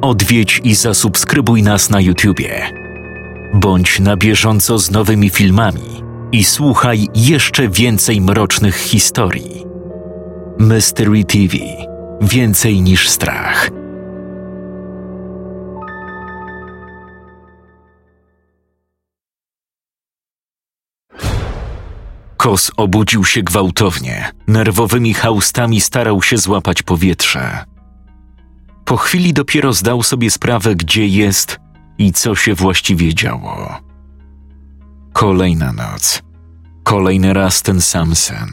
odwiedź i zasubskrybuj nas na YouTubie. Bądź na bieżąco z nowymi filmami i słuchaj jeszcze więcej mrocznych historii. Mystery TV Więcej niż strach. Kos obudził się gwałtownie, nerwowymi haustami starał się złapać powietrze. Po chwili dopiero zdał sobie sprawę, gdzie jest i co się właściwie działo. Kolejna noc. Kolejny raz ten sam sen.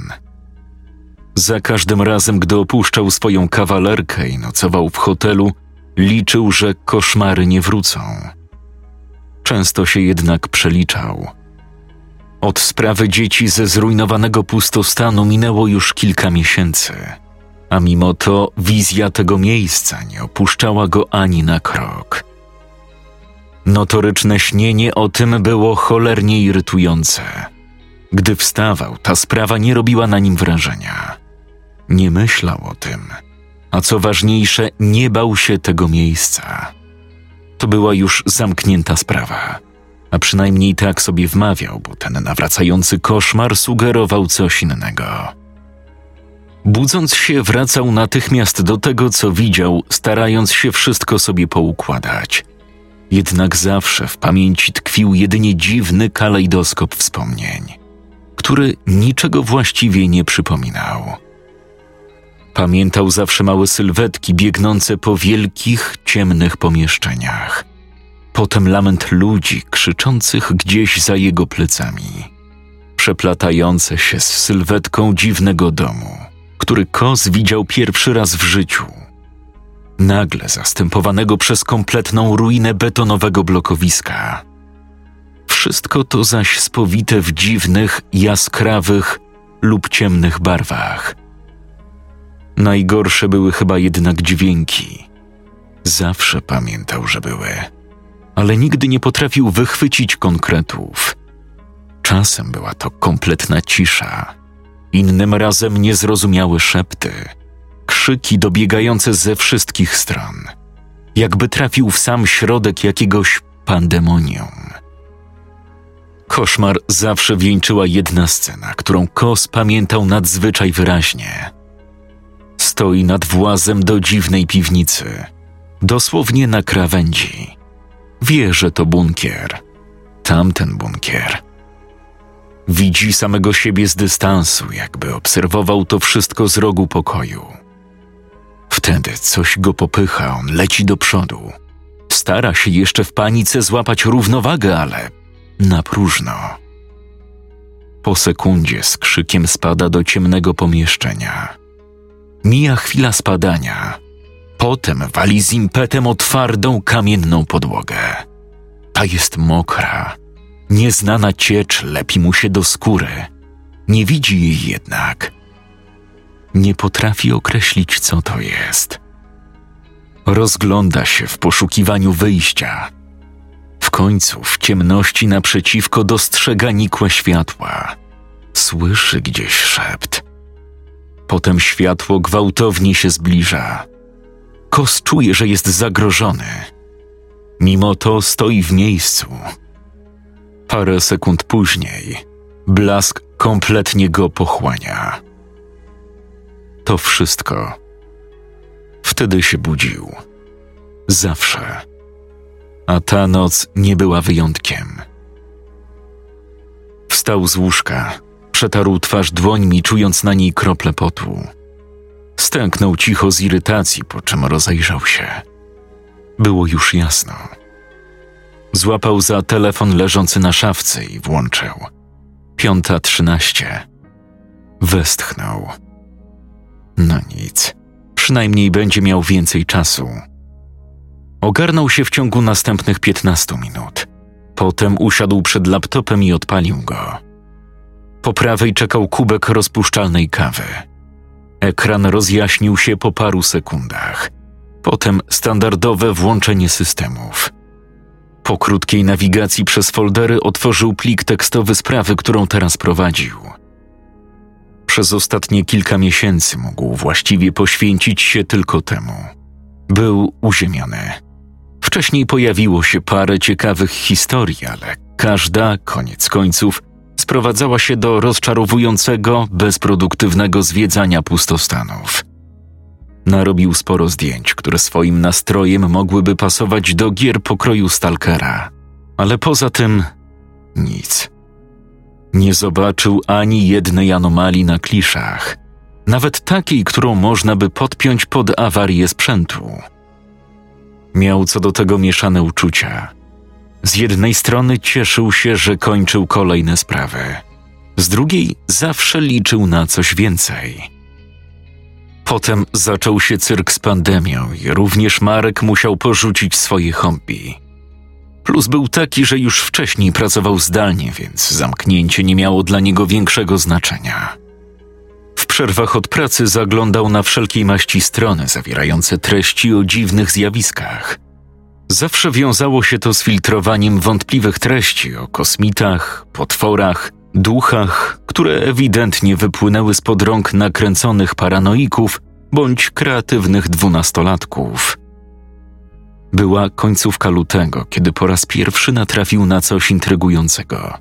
Za każdym razem, gdy opuszczał swoją kawalerkę i nocował w hotelu, liczył, że koszmary nie wrócą. Często się jednak przeliczał. Od sprawy dzieci ze zrujnowanego pustostanu minęło już kilka miesięcy, a mimo to wizja tego miejsca nie opuszczała go ani na krok. Notoryczne śnienie o tym było cholernie irytujące. Gdy wstawał, ta sprawa nie robiła na nim wrażenia. Nie myślał o tym, a co ważniejsze, nie bał się tego miejsca. To była już zamknięta sprawa, a przynajmniej tak sobie wmawiał, bo ten nawracający koszmar sugerował coś innego. Budząc się, wracał natychmiast do tego, co widział, starając się wszystko sobie poukładać. Jednak zawsze w pamięci tkwił jedynie dziwny kalejdoskop wspomnień, który niczego właściwie nie przypominał. Pamiętał zawsze małe sylwetki biegnące po wielkich, ciemnych pomieszczeniach. Potem lament ludzi krzyczących gdzieś za jego plecami, przeplatające się z sylwetką dziwnego domu, który Kos widział pierwszy raz w życiu. Nagle zastępowanego przez kompletną ruinę betonowego blokowiska. Wszystko to zaś spowite w dziwnych, jaskrawych lub ciemnych barwach – Najgorsze były chyba jednak dźwięki. Zawsze pamiętał, że były, ale nigdy nie potrafił wychwycić konkretów. Czasem była to kompletna cisza, innym razem niezrozumiałe szepty, krzyki dobiegające ze wszystkich stron, jakby trafił w sam środek jakiegoś pandemonium. Koszmar zawsze wieńczyła jedna scena, którą Kos pamiętał nadzwyczaj wyraźnie – Stoi nad włazem do dziwnej piwnicy, dosłownie na krawędzi. Wie, że to bunkier. Tamten bunkier. Widzi samego siebie z dystansu, jakby obserwował to wszystko z rogu pokoju. Wtedy coś go popycha, on leci do przodu. Stara się jeszcze w panice złapać równowagę, ale na próżno. Po sekundzie z krzykiem spada do ciemnego pomieszczenia. Mija chwila spadania. Potem wali z impetem o twardą, kamienną podłogę. Ta jest mokra. Nieznana ciecz lepi mu się do skóry. Nie widzi jej jednak. Nie potrafi określić, co to jest. Rozgląda się w poszukiwaniu wyjścia. W końcu w ciemności naprzeciwko dostrzega nikłe światła. Słyszy gdzieś szept. Potem światło gwałtownie się zbliża. Kos czuje, że jest zagrożony. Mimo to stoi w miejscu. Parę sekund później blask kompletnie go pochłania. To wszystko. Wtedy się budził. Zawsze. A ta noc nie była wyjątkiem. Wstał z łóżka Przetarł twarz dłońmi, czując na niej krople potu. Stęknął cicho z irytacji, po czym rozejrzał się. Było już jasno. Złapał za telefon leżący na szafce i włączył. Piąta trzynaście. Westchnął. No nic. Przynajmniej będzie miał więcej czasu. Ogarnął się w ciągu następnych piętnastu minut. Potem usiadł przed laptopem i odpalił go. Po prawej czekał kubek rozpuszczalnej kawy. Ekran rozjaśnił się po paru sekundach. Potem standardowe włączenie systemów. Po krótkiej nawigacji przez foldery otworzył plik tekstowy sprawy, którą teraz prowadził. Przez ostatnie kilka miesięcy mógł właściwie poświęcić się tylko temu. Był uziemiony. Wcześniej pojawiło się parę ciekawych historii, ale każda, koniec końców, sprowadzała się do rozczarowującego, bezproduktywnego zwiedzania pustostanów. Narobił sporo zdjęć, które swoim nastrojem mogłyby pasować do gier pokroju Stalkera, ale poza tym nic. Nie zobaczył ani jednej anomalii na kliszach, nawet takiej, którą można by podpiąć pod awarię sprzętu. Miał co do tego mieszane uczucia. Z jednej strony cieszył się, że kończył kolejne sprawy, z drugiej zawsze liczył na coś więcej. Potem zaczął się cyrk z pandemią i również Marek musiał porzucić swoje hobby. Plus był taki, że już wcześniej pracował zdalnie, więc zamknięcie nie miało dla niego większego znaczenia. W przerwach od pracy zaglądał na wszelkiej maści strony zawierające treści o dziwnych zjawiskach. Zawsze wiązało się to z filtrowaniem wątpliwych treści o kosmitach, potworach, duchach, które ewidentnie wypłynęły spod rąk nakręconych paranoików bądź kreatywnych dwunastolatków. Była końcówka lutego, kiedy po raz pierwszy natrafił na coś intrygującego,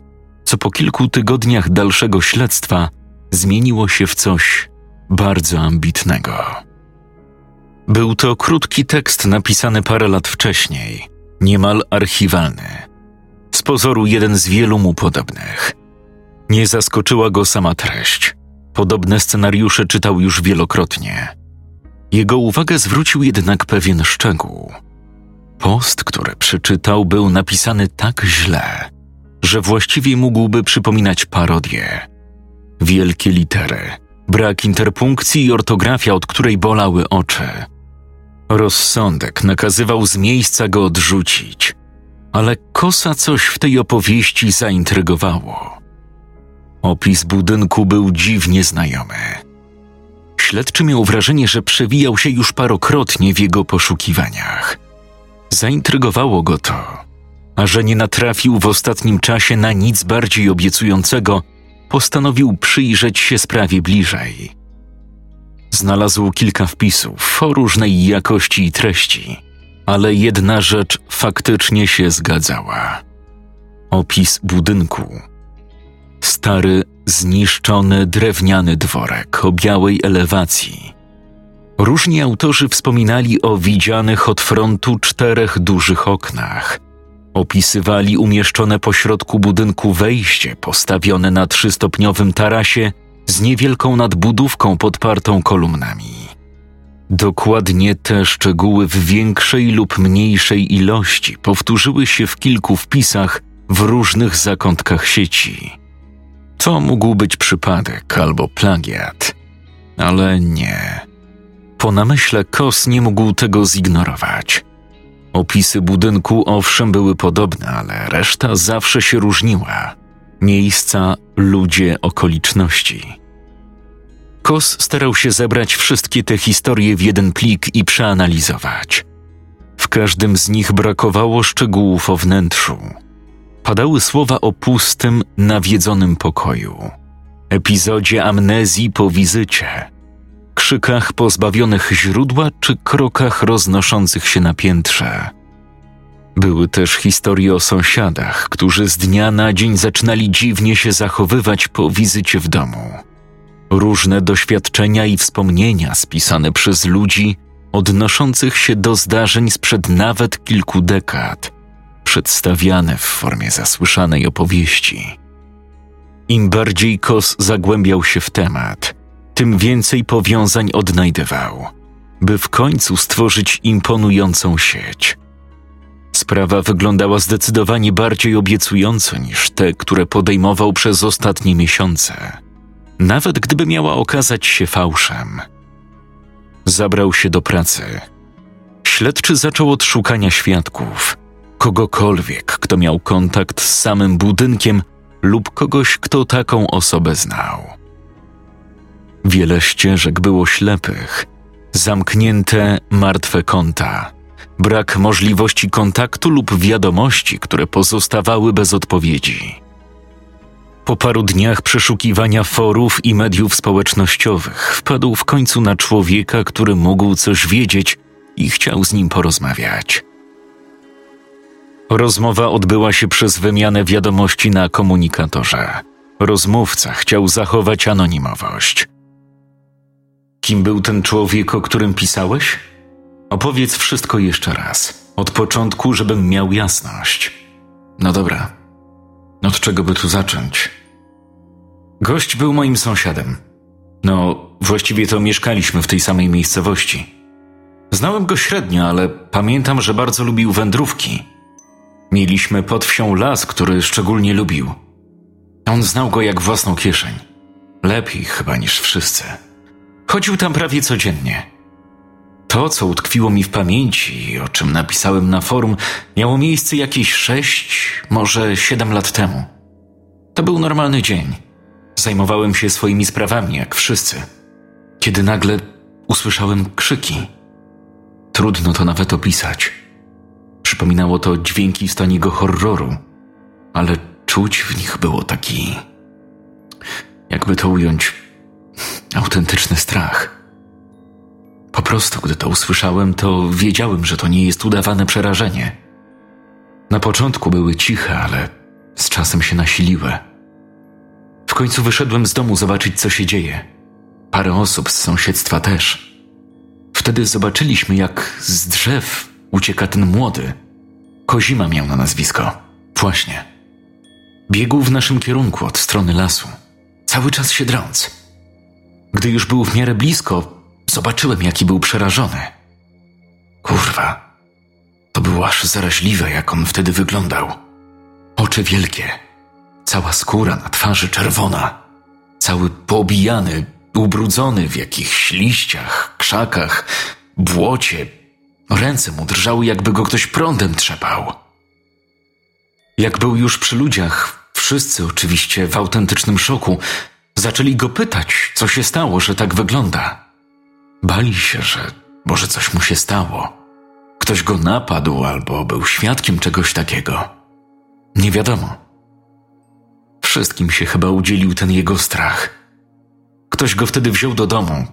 co po kilku tygodniach dalszego śledztwa zmieniło się w coś bardzo ambitnego. Był to krótki tekst napisany parę lat wcześniej, niemal archiwalny. Z pozoru jeden z wielu mu podobnych. Nie zaskoczyła go sama treść. Podobne scenariusze czytał już wielokrotnie. Jego uwagę zwrócił jednak pewien szczegół. Post, który przeczytał, był napisany tak źle, że właściwie mógłby przypominać parodię. Wielkie litery, brak interpunkcji i ortografia, od której bolały oczy. Rozsądek nakazywał z miejsca go odrzucić, ale kosa coś w tej opowieści zaintrygowało. Opis budynku był dziwnie znajomy. Śledczy miał wrażenie, że przewijał się już parokrotnie w jego poszukiwaniach. Zaintrygowało go to, a że nie natrafił w ostatnim czasie na nic bardziej obiecującego, postanowił przyjrzeć się sprawie bliżej. Znalazł kilka wpisów o różnej jakości i treści, ale jedna rzecz faktycznie się zgadzała. Opis budynku. Stary, zniszczony drewniany dworek o białej elewacji. Różni autorzy wspominali o widzianych od frontu czterech dużych oknach. Opisywali umieszczone pośrodku budynku wejście postawione na trzystopniowym tarasie z niewielką nadbudówką podpartą kolumnami. Dokładnie te szczegóły w większej lub mniejszej ilości powtórzyły się w kilku wpisach w różnych zakątkach sieci. To mógł być przypadek albo plagiat, ale nie. Po namyśle Kos nie mógł tego zignorować. Opisy budynku owszem były podobne, ale reszta zawsze się różniła. Miejsca, ludzie, okoliczności. Kos starał się zebrać wszystkie te historie w jeden plik i przeanalizować. W każdym z nich brakowało szczegółów o wnętrzu. Padały słowa o pustym, nawiedzonym pokoju, epizodzie amnezji po wizycie, krzykach pozbawionych źródła czy krokach roznoszących się na piętrze. Były też historie o sąsiadach, którzy z dnia na dzień zaczynali dziwnie się zachowywać po wizycie w domu. Różne doświadczenia i wspomnienia spisane przez ludzi odnoszących się do zdarzeń sprzed nawet kilku dekad, przedstawiane w formie zasłyszanej opowieści. Im bardziej Kos zagłębiał się w temat, tym więcej powiązań odnajdywał, by w końcu stworzyć imponującą sieć. Sprawa wyglądała zdecydowanie bardziej obiecująco niż te, które podejmował przez ostatnie miesiące, nawet gdyby miała okazać się fałszem. Zabrał się do pracy. Śledczy zaczął od szukania świadków, kogokolwiek, kto miał kontakt z samym budynkiem lub kogoś, kto taką osobę znał. Wiele ścieżek było ślepych, zamknięte, martwe konta, brak możliwości kontaktu lub wiadomości, które pozostawały bez odpowiedzi. Po paru dniach przeszukiwania forów i mediów społecznościowych wpadł w końcu na człowieka, który mógł coś wiedzieć i chciał z nim porozmawiać. Rozmowa odbyła się przez wymianę wiadomości na komunikatorze. Rozmówca chciał zachować anonimowość. Kim był ten człowiek, o którym pisałeś? Opowiedz wszystko jeszcze raz, od początku, żebym miał jasność. No dobra. Od czego by tu zacząć? Gość był moim sąsiadem. No, właściwie to mieszkaliśmy w tej samej miejscowości. Znałem go średnio, ale pamiętam, że bardzo lubił wędrówki. Mieliśmy pod wsią las, który szczególnie lubił. On znał go jak własną kieszeń. Lepiej chyba niż wszyscy. Chodził tam prawie codziennie. To, co utkwiło mi w pamięci i o czym napisałem na forum, miało miejsce jakieś sześć, może siedem lat temu. To był normalny dzień. Zajmowałem się swoimi sprawami, jak wszyscy, kiedy nagle usłyszałem krzyki. Trudno to nawet opisać. Przypominało to dźwięki z taniego horroru, ale czuć w nich było taki. jakby to ująć, autentyczny strach. Po prostu, gdy to usłyszałem, to wiedziałem, że to nie jest udawane przerażenie. Na początku były ciche, ale z czasem się nasiliły. W końcu wyszedłem z domu zobaczyć, co się dzieje. Parę osób z sąsiedztwa też. Wtedy zobaczyliśmy, jak z drzew ucieka ten młody. Kozima miał na nazwisko. Właśnie. Biegł w naszym kierunku od strony lasu, cały czas się drąc. Gdy już był w miarę blisko, zobaczyłem, jaki był przerażony. Kurwa, to było aż zaraźliwe, jak on wtedy wyglądał. Oczy wielkie, cała skóra na twarzy czerwona, cały poobijany, ubrudzony w jakichś liściach, krzakach, błocie. Ręce mu drżały, jakby go ktoś prądem trzepał. Jak był już przy ludziach, wszyscy oczywiście w autentycznym szoku, zaczęli go pytać, co się stało, że tak wygląda. Bali się, że może coś mu się stało. Ktoś go napadł albo był świadkiem czegoś takiego. Nie wiadomo. Wszystkim się chyba udzielił ten jego strach. Ktoś go wtedy wziął do domu.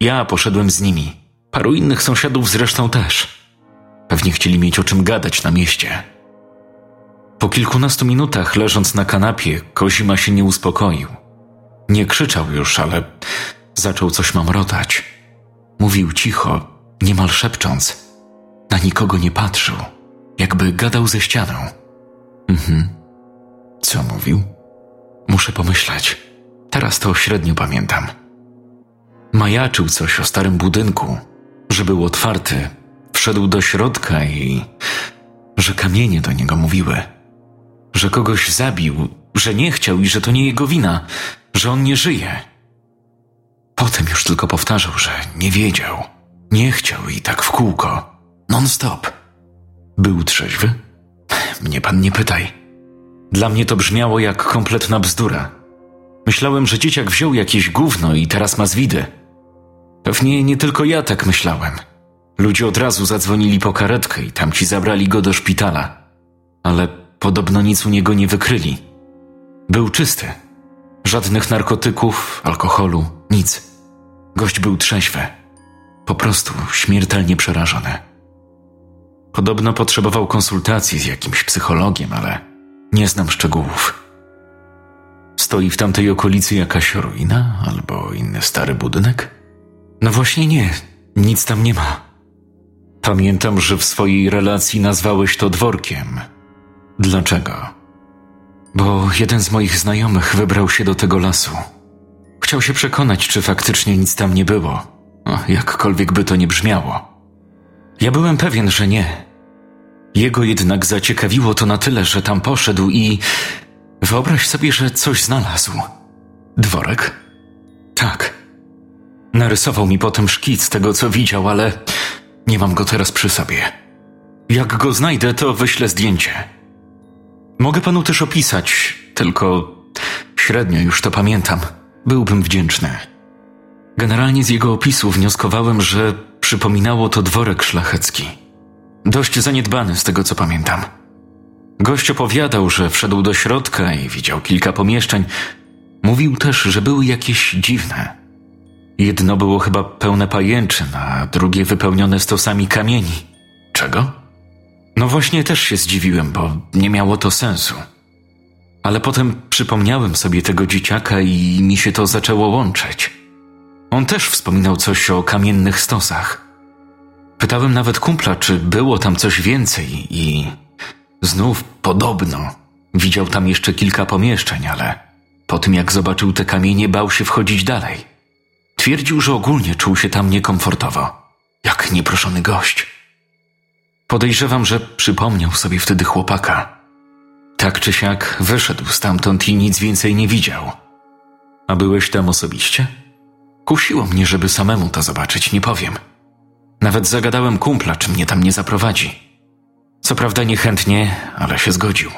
Ja poszedłem z nimi. Paru innych sąsiadów zresztą też. Pewnie chcieli mieć o czym gadać na mieście. Po kilkunastu minutach, leżąc na kanapie, Kozima się nie uspokoił. Nie krzyczał już, ale zaczął coś mamrotać. Mówił cicho, niemal szepcząc. Na nikogo nie patrzył, jakby gadał ze ścianą. Mhm. Co mówił? Muszę pomyśleć. Teraz to średnio pamiętam. Majaczył coś o starym budynku, że był otwarty. Wszedł do środka i że kamienie do niego mówiły. Że kogoś zabił, że nie chciał i że to nie jego wina, że on nie żyje. Potem już tylko powtarzał, że nie wiedział, nie chciał i tak w kółko, non-stop. Był trzeźwy? Mnie pan nie pytaj. Dla mnie to brzmiało jak kompletna bzdura. Myślałem, że dzieciak wziął jakieś gówno i teraz ma zwidy. Pewnie nie tylko ja tak myślałem. Ludzie od razu zadzwonili po karetkę i tamci zabrali go do szpitala. Ale podobno nic u niego nie wykryli. Był czysty. Żadnych narkotyków, alkoholu, nic. Gość był trzeźwy. Po prostu śmiertelnie przerażony. Podobno potrzebował konsultacji z jakimś psychologiem, ale nie znam szczegółów. Stoi w tamtej okolicy jakaś ruina albo inny stary budynek? No właśnie nie, nic tam nie ma. Pamiętam, że w swojej relacji nazwałeś to dworkiem. Dlaczego? Bo jeden z moich znajomych wybrał się do tego lasu. Chciał się przekonać, czy faktycznie nic tam nie było, jakkolwiek by to nie brzmiało. Ja byłem pewien, że nie. Jego jednak zaciekawiło to na tyle, że tam poszedł i Wyobraź sobie, że coś znalazł. Dworek? Tak. Narysował mi potem szkic tego, co widział, ale nie mam go teraz przy sobie. Jak go znajdę, to wyślę zdjęcie. Mogę panu też opisać, tylko średnio już to pamiętam. Byłbym wdzięczny. Generalnie z jego opisu wnioskowałem, że przypominało to dworek szlachecki. Dość zaniedbany z tego, co pamiętam. Gość opowiadał, że wszedł do środka i widział kilka pomieszczeń. Mówił też, że były jakieś dziwne. Jedno było chyba pełne pajęczyn, a drugie wypełnione stosami kamieni. Czego? No właśnie też się zdziwiłem, bo nie miało to sensu. Ale potem przypomniałem sobie tego dzieciaka i mi się to zaczęło łączyć. On też wspominał coś o kamiennych stosach. Pytałem nawet kumpla, czy było tam coś więcej i znów podobno widział tam jeszcze kilka pomieszczeń, ale po tym jak zobaczył te kamienie bał się wchodzić dalej. Twierdził, że ogólnie czuł się tam niekomfortowo, jak nieproszony gość. Podejrzewam, że przypomniał sobie wtedy chłopaka. Tak czy siak wyszedł stamtąd i nic więcej nie widział. A byłeś tam osobiście? Kusiło mnie, żeby samemu to zobaczyć, nie powiem. Nawet zagadałem kumpla, czy mnie tam nie zaprowadzi. Co prawda niechętnie, ale się zgodził.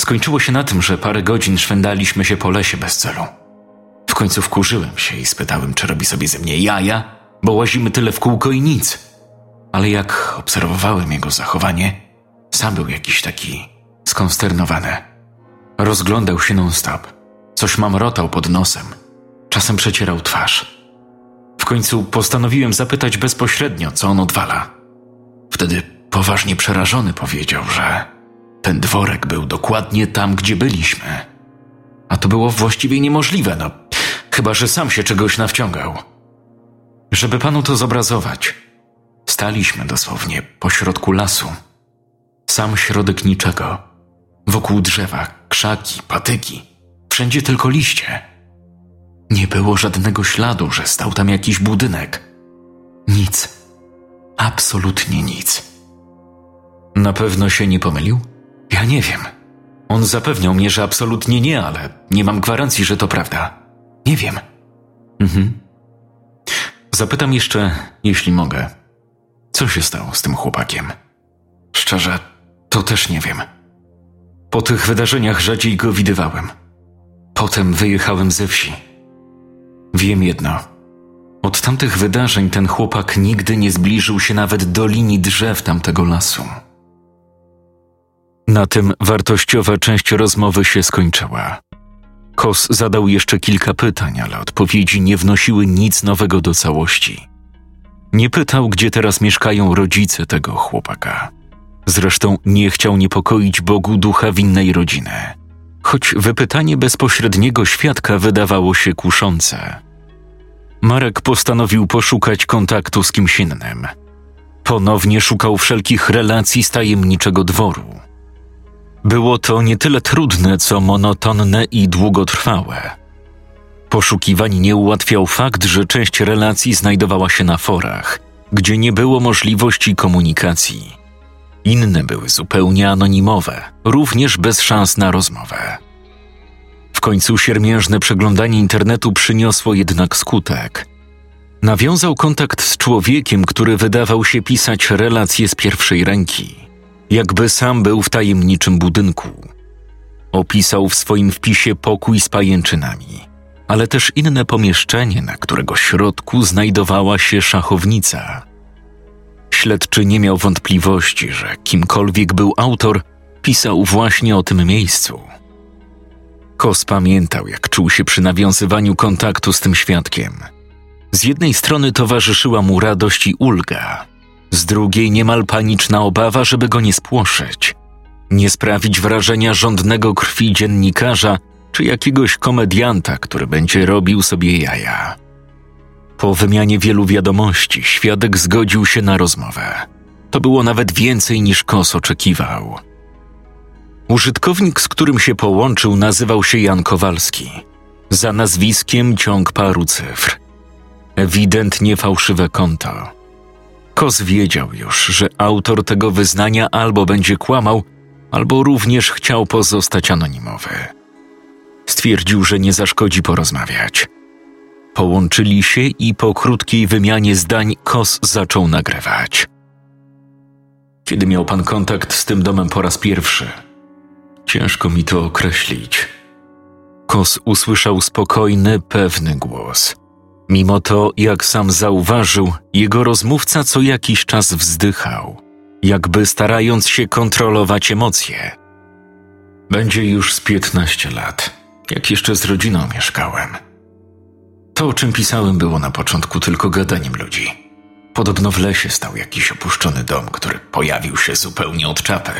Skończyło się na tym, że parę godzin szwendaliśmy się po lesie bez celu. W końcu wkurzyłem się i spytałem, czy robi sobie ze mnie jaja, bo łazimy tyle w kółko i nic. Ale jak obserwowałem jego zachowanie, sam był jakiś taki skonsternowany. Rozglądał się non-stop. Coś mamrotał pod nosem. Czasem przecierał twarz. W końcu postanowiłem zapytać bezpośrednio, co on odwala. Wtedy poważnie przerażony powiedział, że ten dworek był dokładnie tam, gdzie byliśmy. A to było właściwie niemożliwe, no, chyba że sam się czegoś nawciągał. Żeby panu to zobrazować, staliśmy dosłownie pośrodku lasu. Sam środek niczego. Wokół drzewa, krzaki, patyki, wszędzie tylko liście. Nie było żadnego śladu, że stał tam jakiś budynek. Nic. Absolutnie nic. Na pewno się nie pomylił? Ja nie wiem. On zapewniał mnie, że absolutnie nie, ale nie mam gwarancji, że to prawda. Nie wiem. Mhm. Zapytam jeszcze, jeśli mogę. Co się stało z tym chłopakiem? Szczerze, to też nie wiem. Po tych wydarzeniach rzadziej go widywałem. Potem wyjechałem ze wsi. Wiem jedno. Od tamtych wydarzeń ten chłopak nigdy nie zbliżył się nawet do linii drzew tamtego lasu. Na tym wartościowa część rozmowy się skończyła. Kos zadał jeszcze kilka pytań, ale odpowiedzi nie wnosiły nic nowego do całości. Nie pytał, gdzie teraz mieszkają rodzice tego chłopaka. Zresztą nie chciał niepokoić Bogu ducha winnej rodziny, choć wypytanie bezpośredniego świadka wydawało się kuszące. Marek postanowił poszukać kontaktu z kimś innym. Ponownie szukał wszelkich relacji z tajemniczego dworu. Było to nie tyle trudne, co monotonne i długotrwałe. Poszukiwań nie ułatwiał fakt, że część relacji znajdowała się na forach, gdzie nie było możliwości komunikacji. Inne były zupełnie anonimowe, również bez szans na rozmowę. W końcu siermiężne przeglądanie internetu przyniosło jednak skutek. Nawiązał kontakt z człowiekiem, który wydawał się pisać relacje z pierwszej ręki jakby sam był w tajemniczym budynku. Opisał w swoim wpisie pokój z pajęczynami, ale też inne pomieszczenie, na którego środku znajdowała się szachownica. Śledczy nie miał wątpliwości, że kimkolwiek był autor, pisał właśnie o tym miejscu. Kos pamiętał, jak czuł się przy nawiązywaniu kontaktu z tym świadkiem. Z jednej strony towarzyszyła mu radość i ulga, z drugiej niemal paniczna obawa, żeby go nie spłoszyć, nie sprawić wrażenia żądnego krwi dziennikarza czy jakiegoś komedianta, który będzie robił sobie jaja. Po wymianie wielu wiadomości, świadek zgodził się na rozmowę. To było nawet więcej niż Kos oczekiwał. Użytkownik, z którym się połączył, nazywał się Jan Kowalski. Za nazwiskiem ciąg paru cyfr. Ewidentnie fałszywe konto. Kos wiedział już, że autor tego wyznania albo będzie kłamał, albo również chciał pozostać anonimowy. Stwierdził, że nie zaszkodzi porozmawiać. Połączyli się i po krótkiej wymianie zdań Kos zaczął nagrywać. Kiedy miał pan kontakt z tym domem po raz pierwszy? Ciężko mi to określić. Kos usłyszał spokojny, pewny głos – Mimo to, jak sam zauważył, jego rozmówca co jakiś czas wzdychał, jakby starając się kontrolować emocje. Będzie już z piętnaście lat, jak jeszcze z rodziną mieszkałem. To, o czym pisałem, było na początku tylko gadaniem ludzi. Podobno w lesie stał jakiś opuszczony dom, który pojawił się zupełnie od czapy.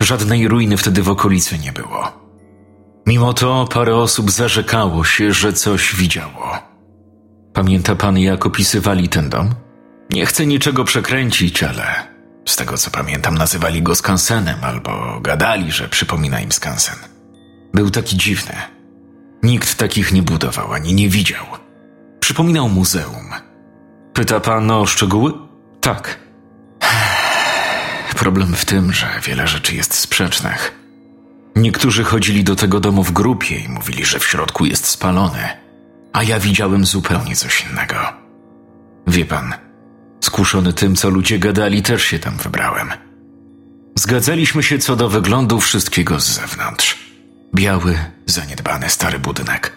Żadnej ruiny wtedy w okolicy nie było. Mimo to parę osób zarzekało się, że coś widziało. Pamięta pan, jak opisywali ten dom? Nie chcę niczego przekręcić, ale z tego co pamiętam, nazywali go skansenem albo gadali, że przypomina im skansen. Był taki dziwny. Nikt takich nie budował ani nie widział. Przypominał muzeum. Pyta pan o szczegóły? Tak. Problem w tym, że wiele rzeczy jest sprzecznych. Niektórzy chodzili do tego domu w grupie i mówili, że w środku jest spalony, a ja widziałem zupełnie coś innego. Wie pan, skuszony tym, co ludzie gadali, też się tam wybrałem. Zgadzaliśmy się co do wyglądu wszystkiego z zewnątrz. Biały, zaniedbany stary budynek.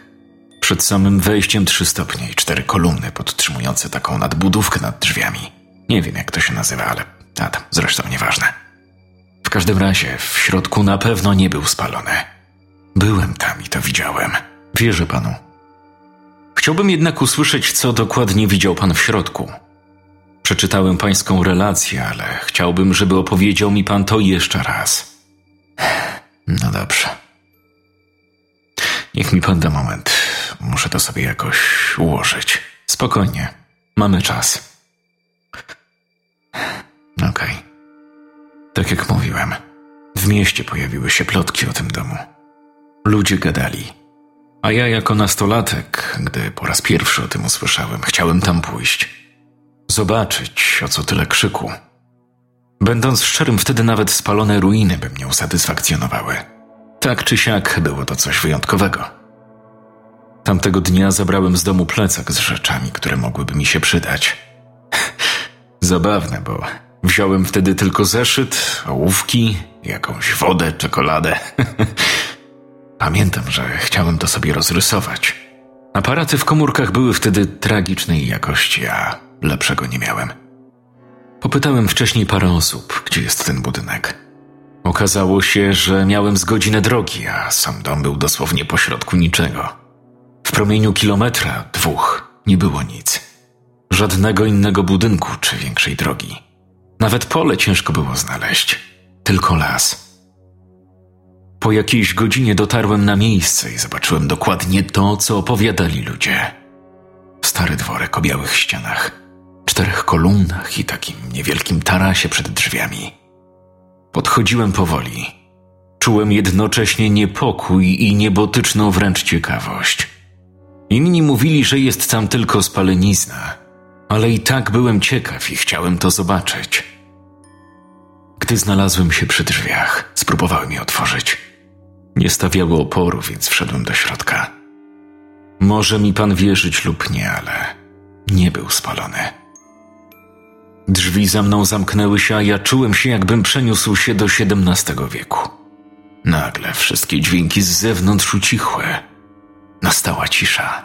Przed samym wejściem trzy stopnie i cztery kolumny podtrzymujące taką nadbudówkę nad drzwiami. Nie wiem, jak to się nazywa, ale a tam, zresztą nieważne. W każdym razie w środku na pewno nie był spalony. Byłem tam i to widziałem. Wierzę panu. Chciałbym jednak usłyszeć, co dokładnie widział pan w środku. Przeczytałem pańską relację, ale chciałbym, żeby opowiedział mi pan to jeszcze raz. No dobrze. Niech mi pan da moment. Muszę to sobie jakoś ułożyć. Spokojnie. Mamy czas. Okej. Okay. Tak jak mówiłem, w mieście pojawiły się plotki o tym domu. Ludzie gadali. A ja jako nastolatek, gdy po raz pierwszy o tym usłyszałem, chciałem tam pójść. Zobaczyć, o co tyle krzyku. Będąc szczerym, wtedy nawet spalone ruiny by mnie usatysfakcjonowały. Tak czy siak było to coś wyjątkowego. Tamtego dnia zabrałem z domu plecak z rzeczami, które mogłyby mi się przydać. Zabawne, bo wziąłem wtedy tylko zeszyt, ołówki, jakąś wodę, czekoladę. Pamiętam, że chciałem to sobie rozrysować. Aparaty w komórkach były wtedy tragicznej jakości, a lepszego nie miałem. Popytałem wcześniej parę osób, gdzie jest ten budynek. Okazało się, że miałem z godzinę drogi, a sam dom był dosłownie pośrodku niczego. W promieniu kilometra, dwóch, nie było nic. Żadnego innego budynku czy większej drogi. Nawet pole ciężko było znaleźć, tylko las. Po jakiejś godzinie dotarłem na miejsce i zobaczyłem dokładnie to, co opowiadali ludzie. Stary dworek o białych ścianach, czterech kolumnach i takim niewielkim tarasie przed drzwiami. Podchodziłem powoli. Czułem jednocześnie niepokój i niebotyczną wręcz ciekawość. Inni mówili, że jest tam tylko spalenizna, ale i tak byłem ciekaw i chciałem to zobaczyć. Gdy znalazłem się przy drzwiach, spróbowałem je otworzyć. Nie stawiało oporu, więc wszedłem do środka. Może mi pan wierzyć lub nie, ale nie był spalony. Drzwi za mną zamknęły się, a ja czułem się, jakbym przeniósł się do XVII wieku. Nagle wszystkie dźwięki z zewnątrz ucichły. Nastała cisza.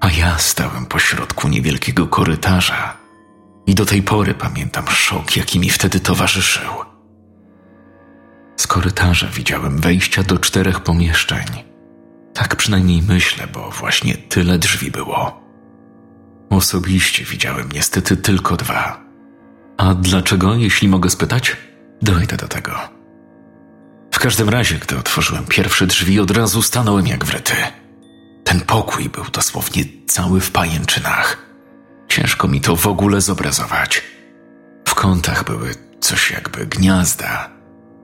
A ja stałem pośrodku niewielkiego korytarza i do tej pory pamiętam szok, jaki mi wtedy towarzyszył. Z korytarza widziałem wejścia do czterech pomieszczeń. Tak przynajmniej myślę, bo właśnie tyle drzwi było. Osobiście widziałem niestety tylko dwa. A dlaczego, jeśli mogę spytać? Dojdę do tego. W każdym razie, gdy otworzyłem pierwsze drzwi, od razu stanąłem jak wryty. Ten pokój był dosłownie cały w pajęczynach. Ciężko mi to w ogóle zobrazować. W kątach były coś jakby gniazda,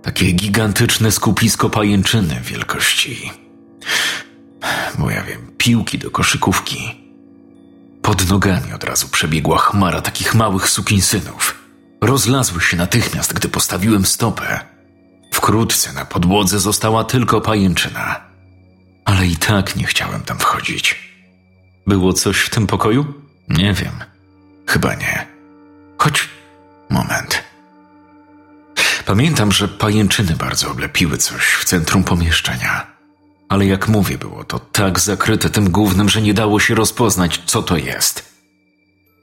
takie gigantyczne skupisko pajęczyny wielkości. Bo ja wiem, piłki do koszykówki. Pod nogami od razu przebiegła chmara takich małych sukinsynów. Rozlazły się natychmiast, gdy postawiłem stopę. Wkrótce na podłodze została tylko pajęczyna. Ale i tak nie chciałem tam wchodzić. Było coś w tym pokoju? Nie wiem. Chyba nie. Choć moment. Pamiętam, że pajęczyny bardzo oblepiły coś w centrum pomieszczenia. Ale jak mówię, było to tak zakryte tym głównym, że nie dało się rozpoznać, co to jest.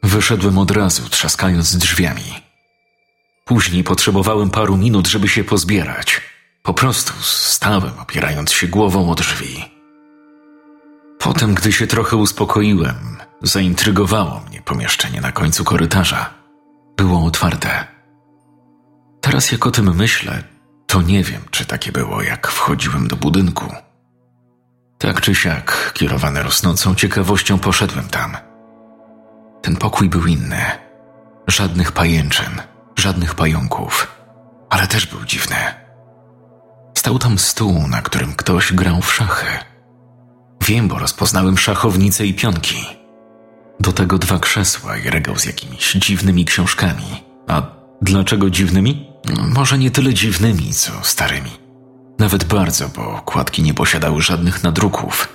Wyszedłem od razu, trzaskając drzwiami. Później potrzebowałem paru minut, żeby się pozbierać. Po prostu stałem, opierając się głową o drzwi. Potem, gdy się trochę uspokoiłem, zaintrygowało mnie pomieszczenie na końcu korytarza. Było otwarte. Teraz jak o tym myślę, to nie wiem, czy takie było, jak wchodziłem do budynku. Tak czy siak, kierowany rosnącą ciekawością, poszedłem tam. Ten pokój był inny. Żadnych pajęczyn, żadnych pająków, ale też był dziwny. Stał tam stół, na którym ktoś grał w szachy. Wiem, bo rozpoznałem szachownice i pionki. Do tego dwa krzesła i regał z jakimiś dziwnymi książkami. A dlaczego dziwnymi? Może nie tyle dziwnymi, co starymi. Nawet bardzo, bo kładki nie posiadały żadnych nadruków.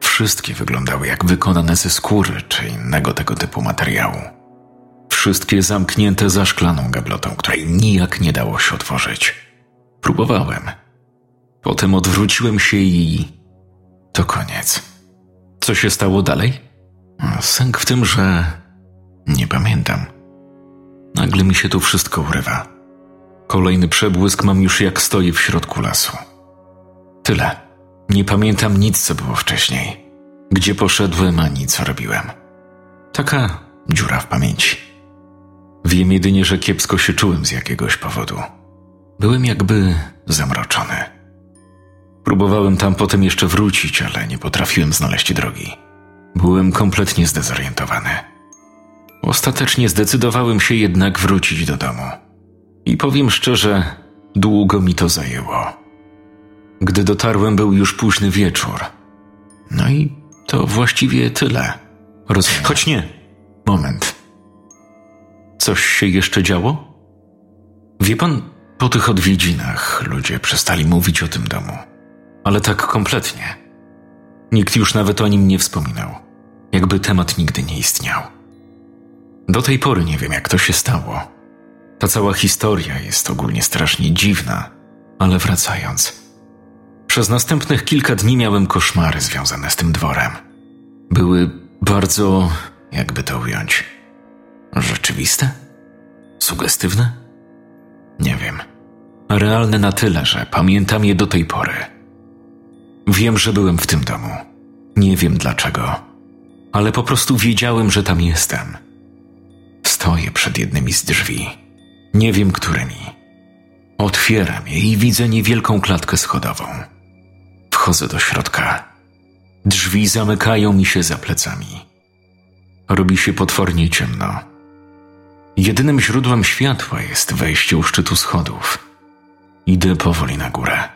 Wszystkie wyglądały jak wykonane ze skóry czy innego tego typu materiału. Wszystkie zamknięte za szklaną gablotą, której nijak nie dało się otworzyć. Próbowałem. Potem odwróciłem się i. To koniec. Co się stało dalej? Sęk w tym, że. Nie pamiętam. Nagle mi się tu wszystko urywa. Kolejny przebłysk mam już jak stoję w środku lasu. Tyle. Nie pamiętam nic, co było wcześniej. Gdzie poszedłem, ani co robiłem. Taka dziura w pamięci. Wiem jedynie, że kiepsko się czułem z jakiegoś powodu. Byłem jakby zamroczony. Próbowałem tam potem jeszcze wrócić, ale nie potrafiłem znaleźć drogi. Byłem kompletnie zdezorientowany. Ostatecznie zdecydowałem się jednak wrócić do domu. I powiem szczerze, długo mi to zajęło. Gdy dotarłem, był już późny wieczór. No i to właściwie tyle. Rozumiem. Choć nie. Moment. Coś się jeszcze działo? Wie pan, po tych odwiedzinach ludzie przestali mówić o tym domu. Ale tak kompletnie. Nikt już nawet o nim nie wspominał. Jakby temat nigdy nie istniał. Do tej pory nie wiem, jak to się stało. Ta cała historia jest ogólnie strasznie dziwna, ale wracając. Przez następnych kilka dni miałem koszmary związane z tym dworem. Były bardzo, jakby to ująć, rzeczywiste? Sugestywne? Nie wiem. Realne na tyle, że pamiętam je do tej pory. Wiem, że byłem w tym domu. Nie wiem dlaczego, ale po prostu wiedziałem, że tam jestem. Stoję przed jednymi z drzwi. Nie wiem którymi. Otwieram je i widzę niewielką klatkę schodową. Wchodzę do środka. Drzwi zamykają mi się za plecami. Robi się potwornie ciemno. Jedynym źródłem światła jest wejście u szczytu schodów. Idę powoli na górę.